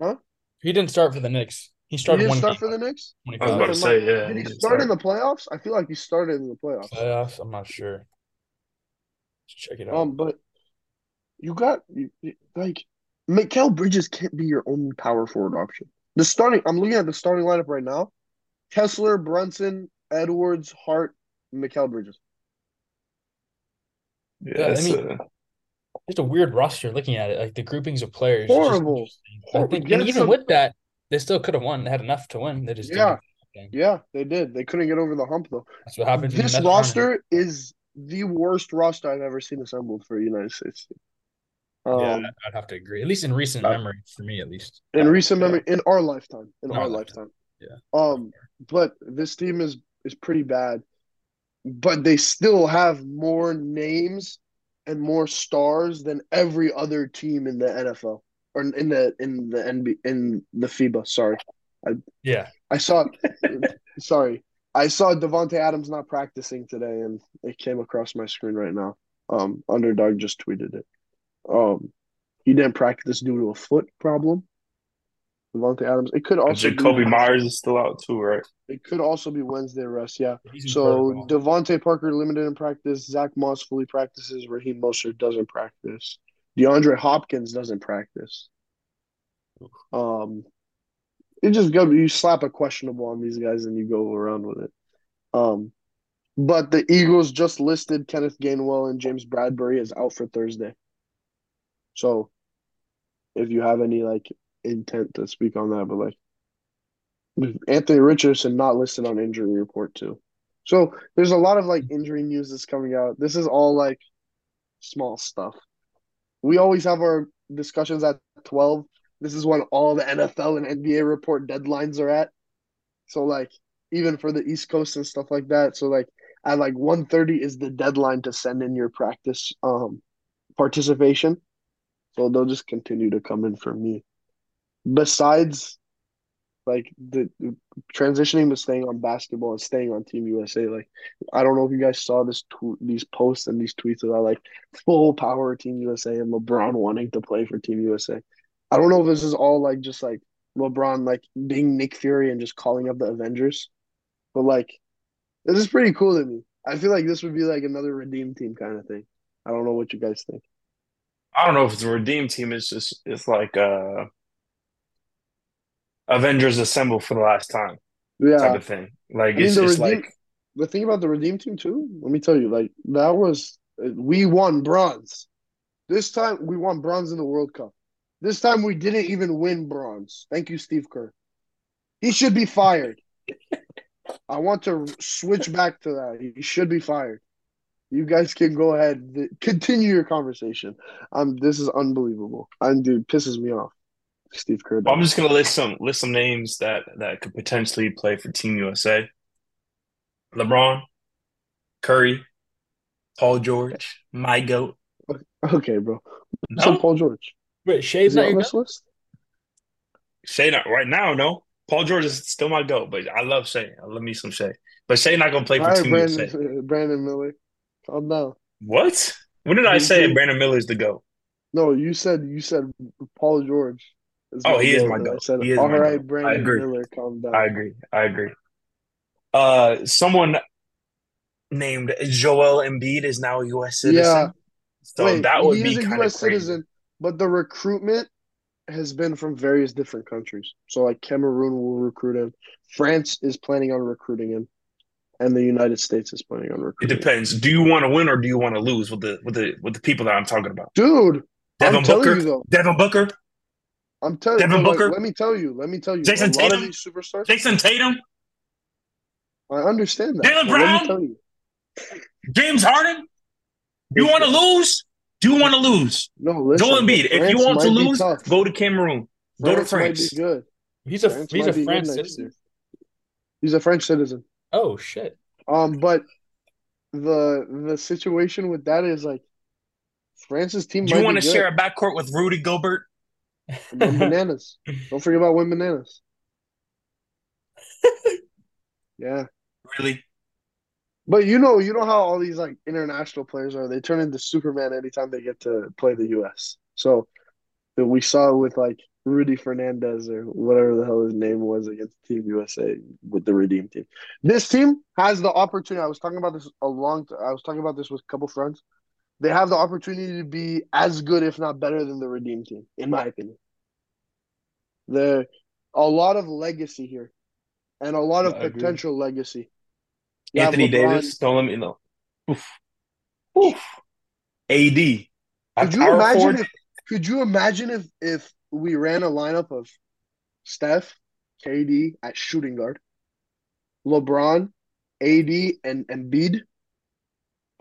Huh? He didn't start for the Knicks. He started he one start game, for the Knicks? I was 25. about to say, yeah. Did he didn't start in the playoffs? I feel like he started in the playoffs. playoffs. I'm not sure. Let's check it out. Um, but you got you, you- like Mikal Bridges can't be your only power forward option. The starting, I'm looking at the starting lineup right now: Kessler, Brunson, Edwards, Hart, Mikal Bridges. Yeah, Yeah, I mean- uh, Just a weird roster looking at it, like the groupings of players. Horrible. Just interesting. I Horrible. think, and even some- with that, they still could have won. They had enough to win. They just Yeah. didn't. Yeah, they did. They couldn't get over the hump though. That's what the This roster is the worst roster I've ever seen assembled for a United States team. Um. Yeah, I'd have to agree. At least in recent Uh, memory, for me, at least. in recent Yeah. memory, in our lifetime, in In our lifetime. Yeah. Um, but this team is is pretty bad, but they still have more names and more stars than every other team in the NFL or in the in the NB in the FIBA. Sorry, Yeah, I saw. sorry, I saw Davante Adams not practicing today, and it came across my screen right now. Um, Underdog just tweeted it. Um, he didn't practice due to a foot problem. Davante Adams. It could also Jakobi be, Meyers is still out too, right? It could also be Wednesday rest. Yeah. he's So protocol. DeVante Parker limited in practice. Zack Moss fully practices. Raheem Mostert doesn't practice. DeAndre Hopkins doesn't practice. Um, it just go you slap a questionable on these guys and you go around with it. Um, but the Eagles just listed Kenneth Gainwell and James Bradberry as out for Thursday. So, if you have any like intent to speak on that, but like Anthony Richardson not listed on injury report too. So there's a lot of like injury news that's coming out. This is all like small stuff. We always have our discussions at 12. This is when all the NFL and NBA report deadlines are at. So like even for the East Coast and stuff like that. So like at like 1:30 is the deadline to send in your practice um participation. So they'll just continue to come in for me. Besides like the, transitioning to staying on basketball and staying on Team USA. Like, I don't know if you guys saw this tw- these posts and these tweets about like full power Team USA and LeBron wanting to play for Team USA. I don't know if this is all like just like LeBron like being Nick Fury and just calling up the Avengers, but like this is pretty cool to me. I feel like this would be like another redeem team kind of thing. I don't know what you guys think. I don't know if it's a redeem team. It's just it's like uh Avengers assemble for the last time Yeah, type of thing. Like I mean, it's just redeem- like the thing about the Redeem team too, let me tell you, like that was we won bronze. This time we won bronze in the World Cup. This time we didn't even win bronze. Thank you, Steve Kerr. He should be fired. I want to switch back to that. He should be fired. You guys can go ahead. Continue your conversation. Um, this is unbelievable. And dude, pisses me off. Steve Kerr. Well, I'm just gonna list some list some names that that could potentially play for Team USA. LeBron, Curry, Paul George, my goat. Okay, bro. No? So Paul George. Wait, Shai's not on this list. Shai not right now. No, Paul George is still my goat, but I love Shai. I love me some Shai. But Shay not gonna play for right, Team Brandon, USA. Uh, Brandon Miller, calm down. What? When did I say Brandon Miller's the goat? No, you said you said Paul George. Oh, he is my goat. Said, he is all right, goat. Brandon I agree. Miller, calm down. I agree. I agree. Uh, someone named Joel Embiid is now a U.S. citizen. Yeah. So Wait, that would be kind of citizen, but the recruitment has been from various different countries. So like Cameroon will recruit him, France is planning on recruiting him, and the United States is planning on recruiting. It depends. Him. Do you want to win or do you want to lose with the with the with the people that I'm talking about? Dude, Devin Booker. You though, Devin Booker. I'm telling you. Devin Booker. Like, let me tell you. Let me tell you. Jayson Tatum. these superstars. Jayson Tatum. I understand that. Jaylen Brown. Let me tell you. James Harden. Do You want to lose? Do you want to lose? No, listen. Joel Embiid. If you want to lose, go to Cameroon. France go to France. Might be good. He's a France he's a French citizen. He's a French citizen. Oh shit. Um, but the the situation with that is like France's team. Do you want to share a backcourt with Rudy Gobert? Win bananas. Don't forget about win bananas. yeah. Really? But you know, you know how all these like international players are. They turn into Superman anytime they get to play the U.S. So that we saw with like Rudy Fernandez or whatever the hell his name was against Team USA with the Redeem team. This team has the opportunity. I was talking about this a long. T- I was talking about this with a couple friends. They have the opportunity to be as good, if not better, than the Redeem team, in my opinion. There, a lot of legacy here, and a lot of potential legacy. Anthony Davis, don't let me know. Oof. Oof. AD. Could you imagine if could you imagine if if we ran a lineup of Steph, KD at shooting guard, LeBron, AD, and Embiid?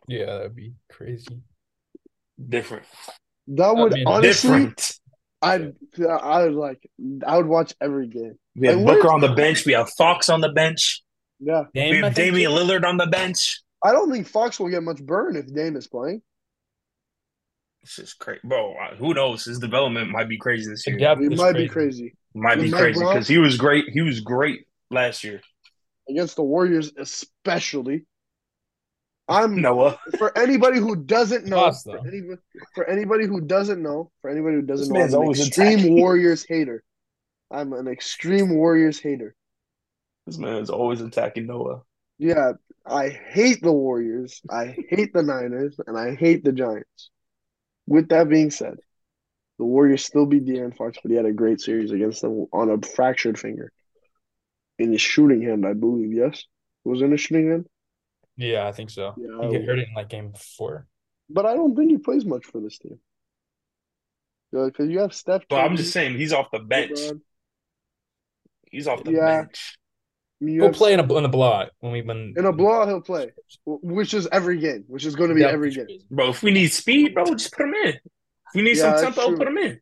Yeah, that'd be crazy. Different. That would I mean, honestly, different. I'd I would like I would watch every game. We have Booker on the bench. We have Fox on the bench. Yeah. Dame, we have Damian Lillard on the bench. I don't think Fox will get much burn if Dame is playing. This is crazy, bro. Who knows? His development might be crazy this year. Yeah, it might crazy. be crazy. Might be crazy because he was great. He was great last year against the Warriors, especially. I'm Noah. For anybody who doesn't know, for, anybody, for anybody who doesn't know, for anybody who doesn't this know, I'm an extreme attacking. Warriors hater. I'm an extreme Warriors hater. This man is always attacking Noah. Yeah, I hate the Warriors. I hate the Niners, and I hate the Giants. With that being said, the Warriors still beat De'Aaron Fox, but he had a great series against them on a fractured finger in his shooting hand, I believe. Yes, was in a shooting hand. Yeah, I think so. Yeah, he hurt it in like game four. But I don't think he plays much for this team. Because you have Steph. But I'm just saying he's off the bench. He's off the yeah. bench. He'll play in a in a blowout when we when in a blowout he'll play, which is every game, which is going to be every game. Bro, if we need speed, bro, just put him in. If we need yeah, some tempo, put him in.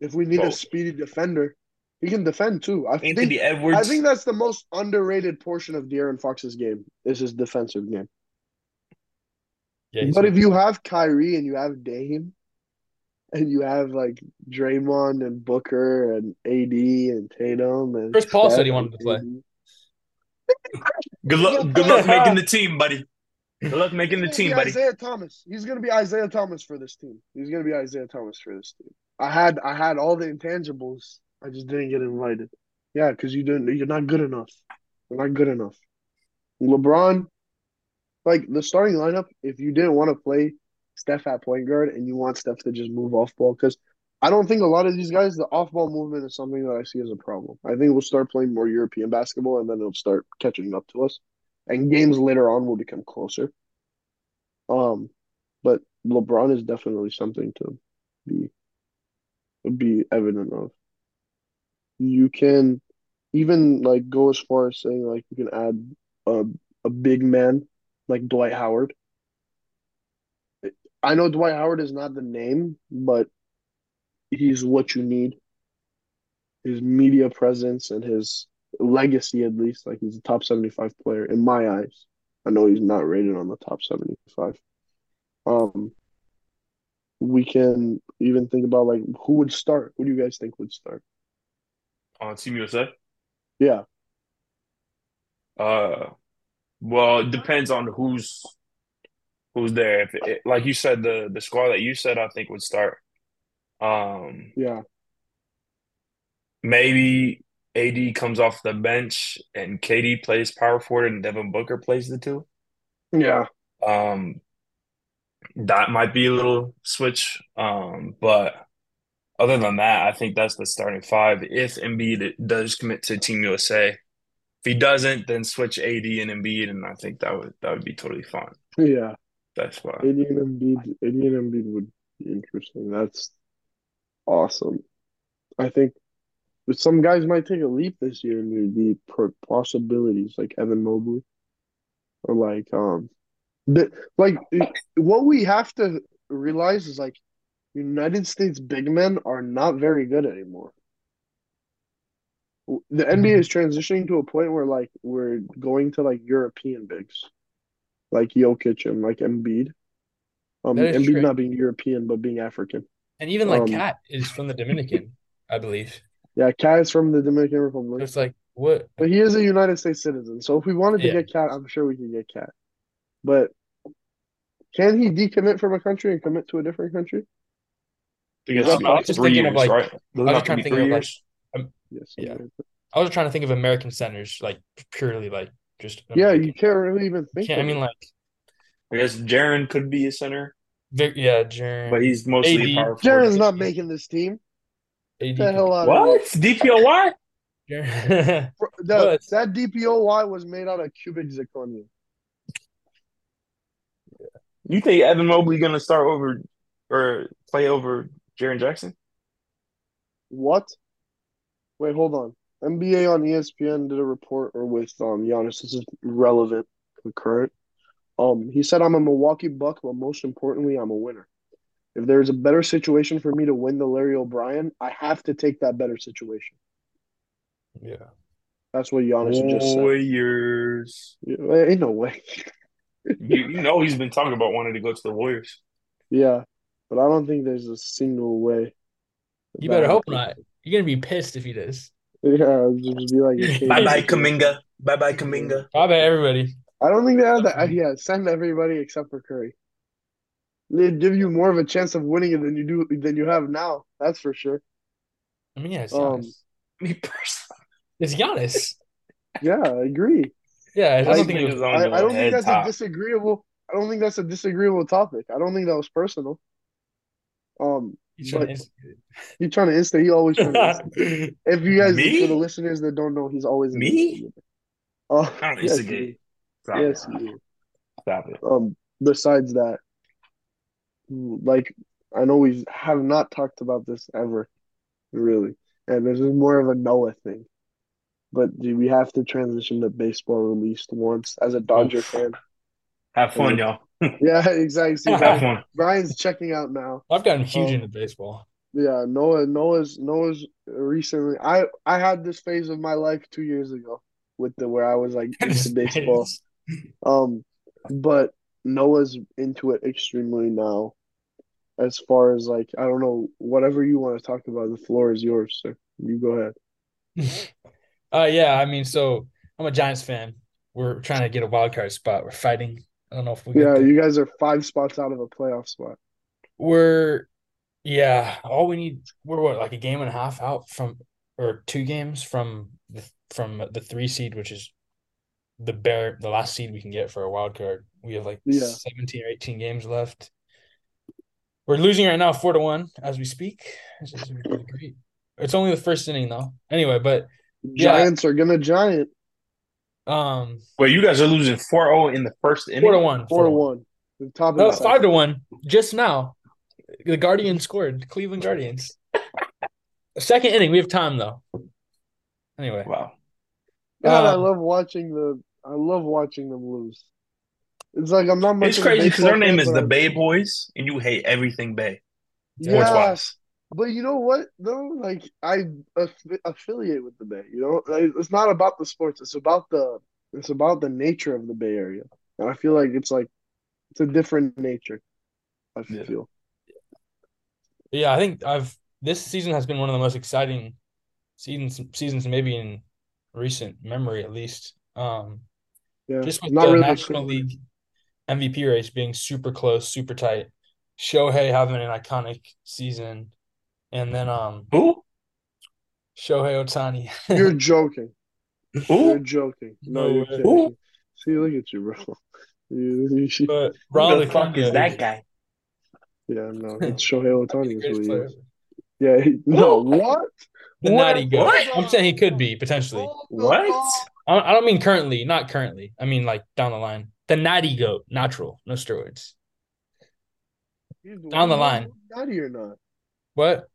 If we need bro. a speedy defender, he can defend too. I Anthony think, Edwards. I think that's the most underrated portion of De'Aaron Fox's game is his defensive game. Yeah, but if you have Kyrie and you have Dame, and you have like Draymond and Booker and AD and Tatum and Chris Paul Steph said he wanted to play. good luck. Good luck making the team, buddy. Good luck making the team, buddy. Isaiah Thomas. He's gonna be Isaiah Thomas for this team. He's gonna be Isaiah Thomas for this team. I had I had all the intangibles. I just didn't get invited. Yeah, because you didn't. You're not good enough. You're not good enough. LeBron, like the starting lineup. If you didn't want to play Steph at point guard and you want Steph to just move off ball because I don't think a lot of these guys the off ball movement is something that I see as a problem. I think we'll start playing more European basketball and then it'll start catching up to us, and games later on will become closer. Um, but LeBron is definitely something to be be evident of. You can even like go as far as saying like you can add a a big man like Dwight Howard. I know Dwight Howard is not the name, but he's what you need. His media presence and his legacy, at least, like he's a top 75 player in my eyes. I know he's not rated on the top 75. Um, we can even think about like who would start. Who do you guys think would start? On Team USA? Yeah. Uh, well, it depends on who's who's there. If it, like you said, the the squad that you said, I think would start. Um, Yeah. maybe AD comes off the bench and KD plays power forward and Devin Booker plays the two. Yeah. Um, that might be a little switch. Um, but other than that, I think that's the starting five. If Embiid does commit to Team USA, if he doesn't, then switch AD and Embiid, and I think that would that would be totally fine. Yeah. That's why. AD and Embiid, AD and Embiid would be interesting. That's awesome. I think some guys might take a leap this year and there'd be possibilities like Evan Mobley or like um the like what we have to realize is like United States big men are not very good anymore. The NBA is transitioning to a point where like we're going to like European bigs, like Jokic and like Embiid. Um, Embiid true. not being European but being African. And even like Um, Cat is from the Dominican, I believe. Yeah, Cat is from the Dominican Republic, it's like what? but he is a United States citizen. So if we wanted to Yeah. get Cat, I'm sure we could get Cat. But can he decommit from a country and commit to a different country? Because Yeah, it's I was just three thinking of, like- right? Doesn't I was have trying to think three of, like, years. Um, yes. Yeah. I was trying to think of American centers, like purely like just Yeah, you can't really even think. can't. I mean, like, I guess Jaren could be a center, Vic, yeah, Jaren, but he's mostly AD. a power forward. Jaren's not making this team. AD. Get the hell out of What? DPOY? here. here. That, But- that DPOY was made out of cubic zirconia. You think Evan Mobley gonna start over or play over Jaren Jackson? What? Wait, hold on. NBA on ESPN did a report or with um Giannis. This is relevant, current. Um, he said I'm a Milwaukee Buck, but most importantly, I'm a winner. If there's a better situation for me to win the Larry O'Brien, I have to take that better situation. yeah. That's what Giannis just said. Warriors. Yeah, Ain't no way. You, you know he's been talking about wanting to go to the Warriors. Yeah, but I don't think there's a single way. You better hope not. You're gonna be pissed if he does. Yeah, it'd just be like Bye bye Kuminga. Bye bye Kuminga. I bet everybody. I don't think they have that. Yeah, send everybody except for Curry. They'd give you more of a chance of winning it than you do than you have now. That's for sure. I mean, yeah, it's Um, Me personally. It's Giannis. Yeah, I agree. Yeah, I don't I think it was. I, I don't think that's top. a disagreeable. I don't think that's a disagreeable topic. I don't think that was personal. Um, He's trying but to he's trying to insta. He always trying to instant. instigate. If you guys, Me? for the listeners that don't know, he's always Me? instigator. Uh, I don't yes, instigate. Stop Yes, it. Stop it. Um, besides that, like I know we have not talked about this ever, really, and this is more of a Noah thing. But do we have to transition to baseball at least once as a Dodger Oof. fan? Have fun, y'all. Yeah, exactly. See, Have fun. Brian's checking out now. I've gotten huge Um, into baseball. Yeah, Noah, Noah's, Noah's recently. I I had this phase of my life two years ago with the where I was like into baseball. Um, but Noah's into it extremely now. As far as like, I don't know, whatever you want to talk about, the floor is yours, sir. You go ahead. Uh, yeah, I mean, so I'm a Giants fan. We're trying to get a wild card spot. We're fighting. I don't know if we Yeah, you guys are five spots out of a playoff spot. We're yeah, all we need we're what like a game and a half out from or two games from the from the three seed, which is the bare the last seed we can get for a wild card. We have like Yeah. 17 or 18 games left. We're losing right now four to one as we speak. This is really great. It's only the first inning though. Anyway, but Yeah. Giants are gonna giant um Wait, you guys are losing 4-0 in the first inning? four to one. four to one. The top of No, the five to one. Just now. The Guardians scored. Cleveland Guardians. Second inning. We have time though. Anyway, Wow. God, I Um, love watching the. I love watching them lose. It's like I'm not much. It's crazy because their name is the Bay Boys, and you hate everything Bay. Sports Yeah, wise. But you know what though? Like I aff- affiliate with the Bay. You know, Like, it's not about the sports. It's about the. It's about the nature of the Bay Area, and I feel like it's like it's a different nature. I Yeah. feel. yeah, I think I've this season has been one of the most exciting seasons seasons maybe in recent memory at least. Um, Yeah, just with the really. National League MVP race being super close, super tight. Shohei having an iconic season, and then um Who? Shohei Ohtani. You're joking. You're joking. No, No you're way. kidding. Who? See, look at you, bro. You, you should- but Who Ronald the fuck is that guy? yeah, no, it's Shohei might Ohtani is who greatest he player is. ever. Yeah, he, no, what? The What? natty goat. What? I'm saying he could be potentially. What? I don't, mean currently, not currently. I mean like down the line. The natty goat, natural, no steroids. He's- Down the line. Natty or not? What?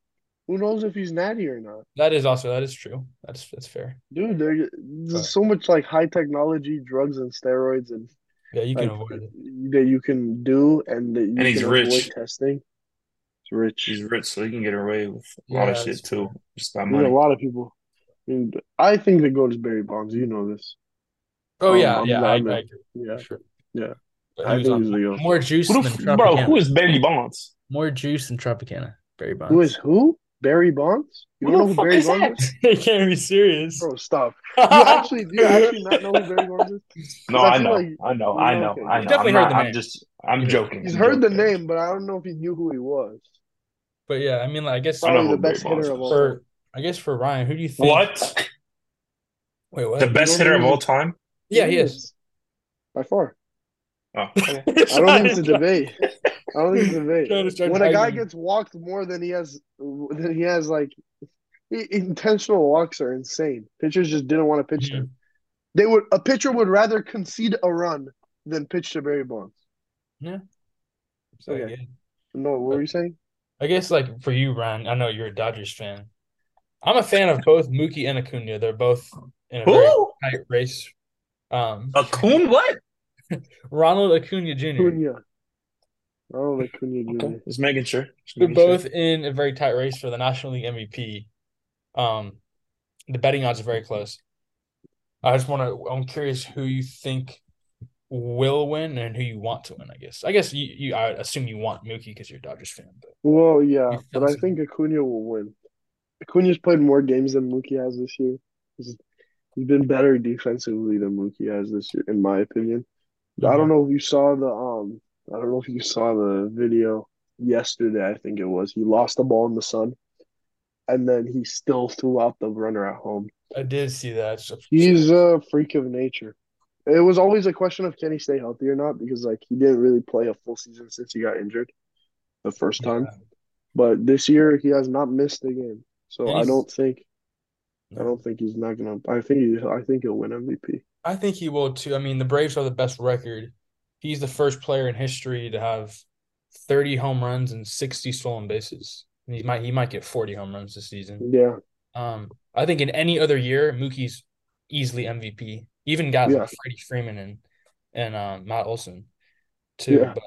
Who knows if he's natty or not? That is also that is true. That's that's fair. Dude, there, Right. there's so much like high technology drugs and steroids and Yeah, you can like avoid it. that you can do and that you And he's can rich. avoid testing. It's rich. He's rich, so he can get away with a lot of shit that's too, just by There's a lot of people. I, mean, I think the goat is Barry Bonds. You know this. Oh Um, yeah, I'm yeah, I, I agree. Yeah. sure. Yeah. I think he's the more juice than the f- bro? Who is Barry Bonds? More juice than Tropicana. Barry Bonds. Who is who? Barry Bonds? You don't know who Barry Bonds is? you can't be serious. Bro, stop. You actually, do you actually not know who Barry Bonds is? No, I I know, like- I know, I know, know, okay. I He's know. definitely I'm heard not, the I'm name. just, I'm joking. He's I'm heard the name, but I don't know if he knew who he was. But yeah, I mean, like, I guess I know Probably who the best Barry hitter Bonds of all time. for I guess for Ryan, who do you think? What? Wait, what? The best hitter of all time? yeah, he is. By far. Oh, okay. I don't think it's a debate. I don't think it's a debate. When a guy gets walked more than he has, than he has like i- intentional walks are insane. Pitchers just didn't want to pitch them. They would a pitcher would rather concede a run than pitch to Barry Bonds. Yeah. So, Okay. yeah. No, what were you saying? I guess like for you, Ryan, I know you're a Dodgers fan. I'm a fan of both Mookie and Acuna. They're both in a very tight race. Um, Acuna? What? Ronald Acuna Jr. Cunha. Oh, like Cunha Jr. Okay, just making sure. Just They're making sure. both in a very tight race for the National League MVP. Um, the betting odds are very close. I just want to. I'm curious who you think will win and who you want to win. I guess. I guess you. you I assume you want Mookie because you're a Dodgers fan. But Well, yeah, but I think Acuna will win. Acuna's played more games than Mookie has this year. He's he's been better defensively than Mookie has this year, in my opinion. I don't know if you saw the um I don't know if you saw the video yesterday, I think it was. He lost the ball in the sun and then he still threw out the runner at home. I did see that. He's a freak of nature. It was always a question of can he stay healthy or not because like he didn't really play a full season since he got injured the first time. Yeah. But this year he has not missed a game. So I don't think I don't think he's not gonna I think he I think he'll win MVP. I think he will too. I mean, the Braves are the best record. He's the first player in history to have 30 home runs and 60 stolen bases. And he might he might get 40 home runs this season. Yeah. Um, I think in any other year, Mookie's easily MVP. Even guys Yeah. like Freddie Freeman and and um, Matt Olson, too. Yeah. But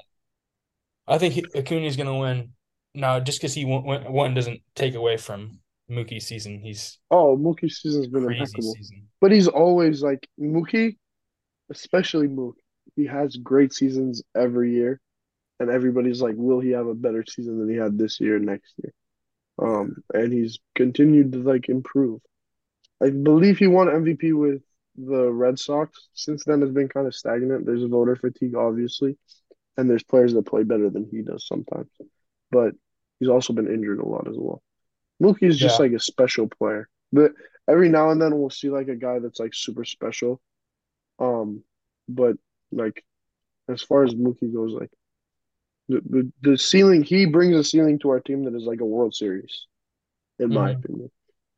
I think he, is gonna win. Now, just because he won, doesn't take away from Mookie's season. He's Oh, Mookie season's been impeccable. season. But he's always like Mookie, especially Mook. He has great seasons every year, and everybody's like, will he have a better season than he had this year, next year? Um, and he's continued to like improve. I believe he won MVP with the Red Sox. Since then, it's been kind of stagnant. There's voter fatigue, obviously, and there's players that play better than he does sometimes. But he's also been injured a lot as well. Mookie is just like a special player. But every now and then we'll see like a guy that's like super special. Um, but like as far as Mookie goes, like the, the the ceiling he brings a ceiling to our team that is like a World Series, in my Mhm. opinion.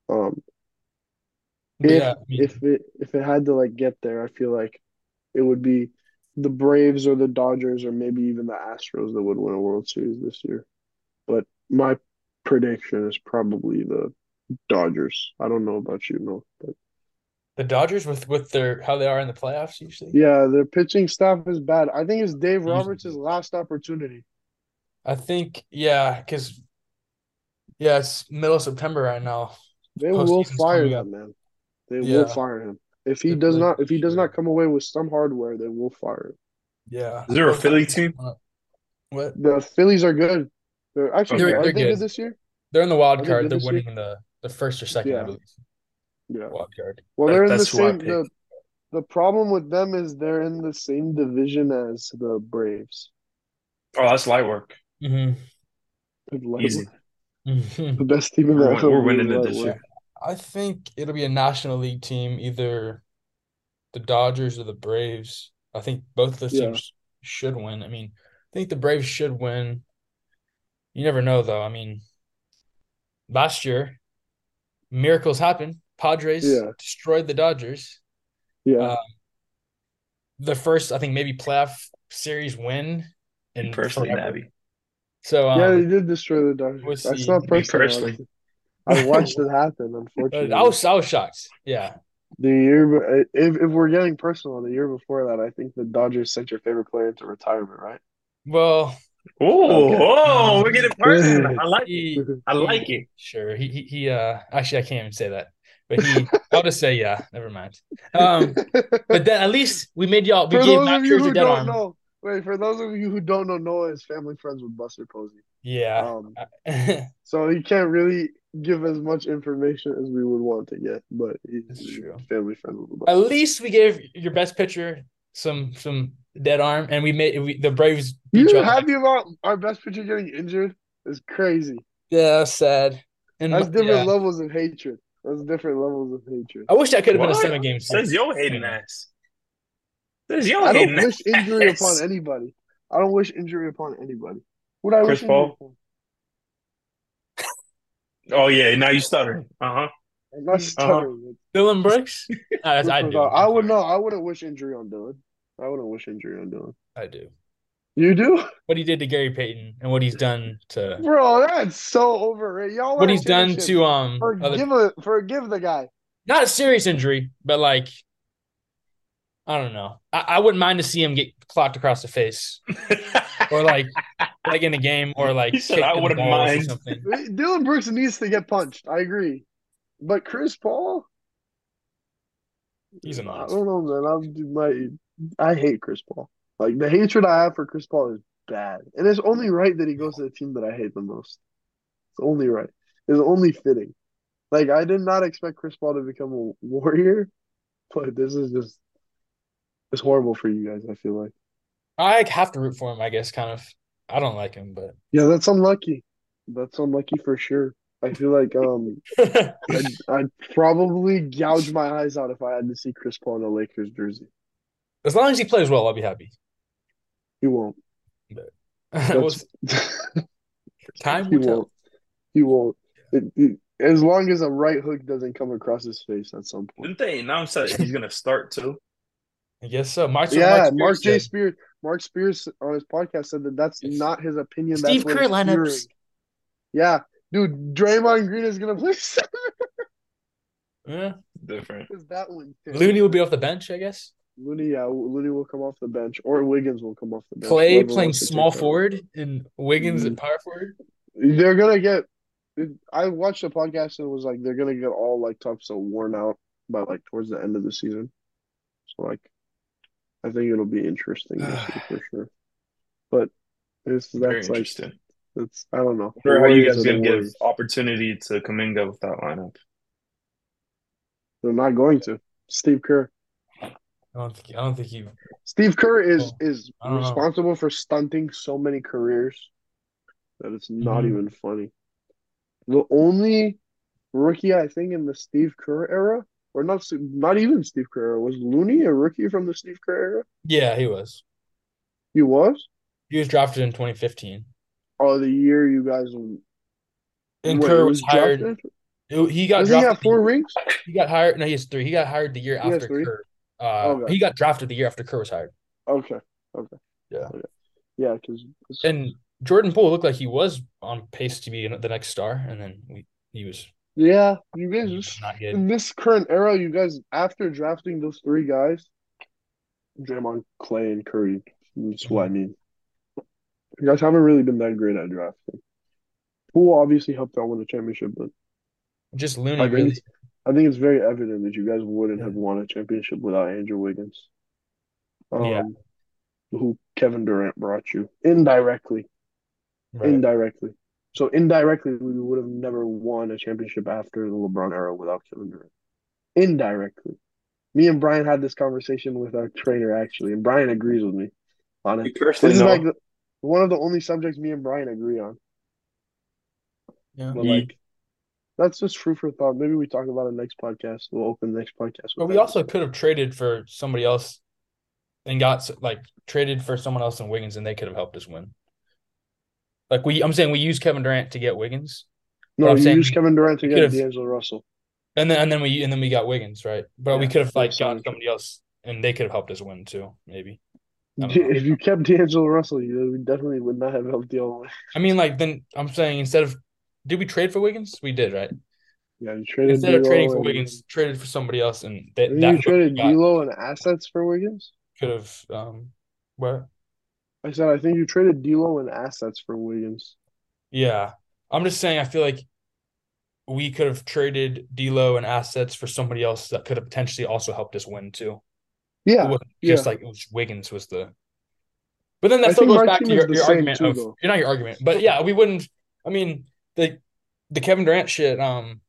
Um, if yeah, I mean, if it if it had to like get there, I feel like it would be the Braves or the Dodgers or maybe even the Astros that would win a World Series this year. But my prediction is probably the Dodgers. I don't know about you, no, but The Dodgers with with their how they are in the playoffs usually. Yeah, their pitching staff is bad. I think it's Dave Roberts' last opportunity. I think yeah, because yeah, it's middle of September right now. They will fire coming that man. They Yeah. will fire him. If he Good does not if he does not come away with some hardware, they will fire him. Yeah. Is there a Philly team? What? The Phillies are good. They're actually They're- they're good good. this year? They're in the wild Are card. They're this year? winning the the first or second, I believe. Yeah. Wild card. Well, That- they're in the that's who same the, the problem with them is they're in the same division as the Braves. Oh, that's light work. Mm-hmm. Like, Easy. Mm-hmm. The best team in We're, the we're winning it this what? year. I think it'll be a National League team, either the Dodgers or the Braves. I think both of those Yeah. teams should win. I mean, I think the Braves should win. You never know, though. I mean, last year, miracles happened. Padres Yeah. destroyed the Dodgers. Yeah. Uh, The first, I think, maybe playoff series win in Personally, forever. Nabby. So, um, yeah, they did destroy the we'll Dodgers. That's see. not Me personally. I watched it happen, unfortunately. I was I was shocked. Yeah. The year, if if we're getting personal, the year before that, I think the Dodgers sent your favorite player into retirement, right? Well, Oh, Okay. oh, we're getting personal. I like it. I like it. Sure. He, he he uh actually I can't even say that. But he I'll just say yeah, never mind. Um but then at least we made y'all we for gave those Matt of you Scherzer who dead don't arm. know, wait, for those of you who don't know, Noah is family friends with Buster Posey. Yeah. Um, so he can't really give as much information as we would want to get, but he's true. family friends with at least we gave your best pitcher some some dead arm and we made we, the Braves beat You y'all. happy about our best pitcher getting injured? Is crazy. Yeah, that's sad. And That's different yeah. levels of hatred. That's different levels of hatred. I wish that could have been a What? seven game Says series. yo hating ass. Says yo I don't hating wish injury ass. upon anybody. I don't wish injury upon anybody. Would I Chris wish Paul? Oh yeah, now you stuttering. Uh huh. I'm not stuttering. Dillon Brooks? That's, I do. I would know. I wouldn't wish injury on Dillon. I wouldn't wish injury on Dillon. I do. You do, What he did to Gary Payton and what he's done to bro. That's so overrated. Y'all what he's done to um other forgive a, forgive the guy. not a serious injury, but like I don't know. I, I wouldn't mind to see him get clocked across the face or like like in a game or like He said, "I wouldn't mind." something. Dillon Brooks needs to get punched. I agree, but Chris Paul. He's a I monster. don't know, man. I'm my. I hate Chris Paul. Like the hatred I have for Chris Paul is bad, and it's only right that he goes to the team that I hate the most. It's only right. It's only fitting. Like I did not expect Chris Paul to become a warrior, but this is just it's horrible for you guys. I feel like. I have to root for him, I guess. Kind of. I don't like him, but Yeah, that's unlucky. That's unlucky for sure. I feel like um I'd, I'd probably gouge my eyes out if I had to see Chris Paul in a Lakers jersey. As long as he plays well, I'll be happy. He won't. Well, That's, time he will tell. won't. He won't. It, it- as long as a right hook doesn't come across his face at some point. Didn't they announce that he's gonna start too? I guess so. Mark, Yeah, Mark, Mark J. Spears said- Spears. Mark Spears on his podcast said that that's Yes. not his opinion. Steve that's what Kerr lineups. hearing. Yeah, dude, Draymond Green is gonna play center. Yeah. Different. That one? Looney will be off the bench, I guess. Looney, yeah, Looney will come off the bench, or Wiggins will come off the bench. Clay whoever playing wants to take small forward and Wiggins Mhm. at power forward. They're gonna get. I watched the podcast and it was like they're gonna get all like types of worn out by like towards the end of the season. So like, I think it'll be interesting this for sure. But it's Very that's like interesting. it's I don't know. I wonder how you guys gonna give Warriors. opportunity to Kuminga with that lineup. They're not going to. Steve Kerr. I don't think I don't think he Steve Kerr is Oh, is don't know. responsible for stunting so many careers that it's not Mhm. even funny. The only rookie I think in the Steve Kerr era, or not not even Steve Kerr era, was Looney a rookie from the Steve Kerr era? Yeah, he was. He was. He was drafted in 2015. Oh, the year you guys. And Wait, Kerr he was hired. drafted? He got Does he have four rings? He got hired. No, he has three. He got hired the year He after? Kerr. Uh, Okay. he got drafted the year after Kerr was hired. Okay. Okay. Yeah. Okay. Yeah, because And Jordan Poole looked like he was on pace to be the next star, and then we, he was Yeah, you guys just not good. in this current era, you guys after drafting those three guys, Draymond, Clay, and Curry. That's what I mean. You guys haven't really been that great at drafting. Poole obviously helped out win the championship, but Just Looney really. It's, I think it's very evident that you guys wouldn't have won a championship without Andrew Wiggins. Um, Yeah. who Kevin Durant brought you indirectly. Right. Indirectly. So indirectly, we would have never won a championship after the LeBron era without Kevin Durant. Indirectly. Me and Brian had this conversation with our trainer actually, and Brian agrees with me on it. This is know. like the, one of the only subjects me and Brian agree on. Yeah. But Ye- like, that's just food for thought. Maybe we talk about it next podcast. We'll open the next podcast. But we that. also could have traded for somebody else and got like traded for someone else in Wiggins and they could have helped us win. Like we I'm saying we used Kevin Durant to get Wiggins. no, I'm you saying used we- Kevin Durant to get D'Angelo Russell. And then and then we and then we got Wiggins, right? But we could have like some got reason. somebody else and they could have helped us win too, maybe. I don't know. If you kept D'Angelo Russell, you definitely would not have helped the other I mean like then I'm saying instead of did we trade for Wiggins? We did, right? Yeah, you traded Instead of trading for and- Wiggins, traded for somebody else and I that you traded D'Lo and assets for Wiggins. could have um where? I said I think you traded D'Lo and assets for Wiggins. Yeah. I'm just saying I feel like we could have traded D'Lo and assets for somebody else that could have potentially also helped us win too. Yeah, just yeah. like it was Wiggins was the But then that I still goes back to your, your argument too, of though. you're not your argument. But yeah, we wouldn't I mean the the Kevin Durant shit, um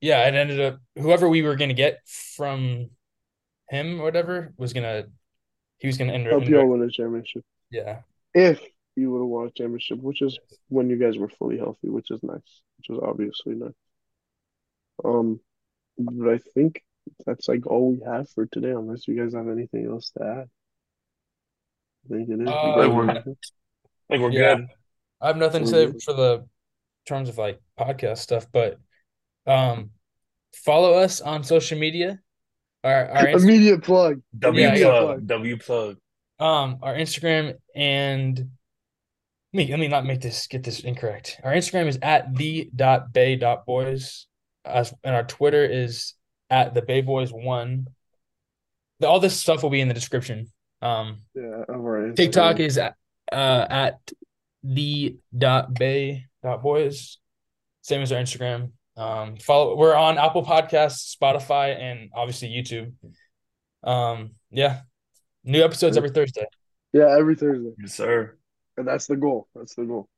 yeah, it ended up whoever we were gonna get from him or whatever was gonna he was gonna end up help you all win a championship. yeah. If you would have won a championship, which is when you guys were fully healthy, which is nice, which is obviously nice. Um, but I think that's like all we have for today, unless you guys have anything else to add. I think it is. Uh, guys we're- are- I think we're Yeah. good. I have nothing to We're say for the terms of like podcast stuff, but um follow us on social media. Our our Inst- Immediate plug. W Yeah, yeah. plug. W plug. um our Instagram and let me let me not make this get this incorrect. Our Instagram is at the dot bay dot boys. As and our Twitter is at the Bay Boys one. The, all this stuff will be in the description. Um Yeah, of our TikTok is at, uh, at the dot bay dot boys. Same as our Instagram. Um, follow. We're on Apple Podcasts, Spotify, and obviously YouTube. Um, yeah, new episodes every Thursday. Yeah, every Thursday. Yes, sir. And that's the goal. That's the goal.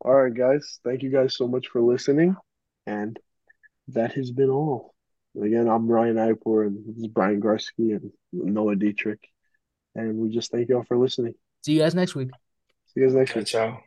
All right, guys. Thank you guys so much for listening. And that has been all. Again, I'm Ryan Ipor, and this is Brian Garski and Noah Dietrich. And we just thank you all for listening. See you guys next week. See you guys next week. Ciao.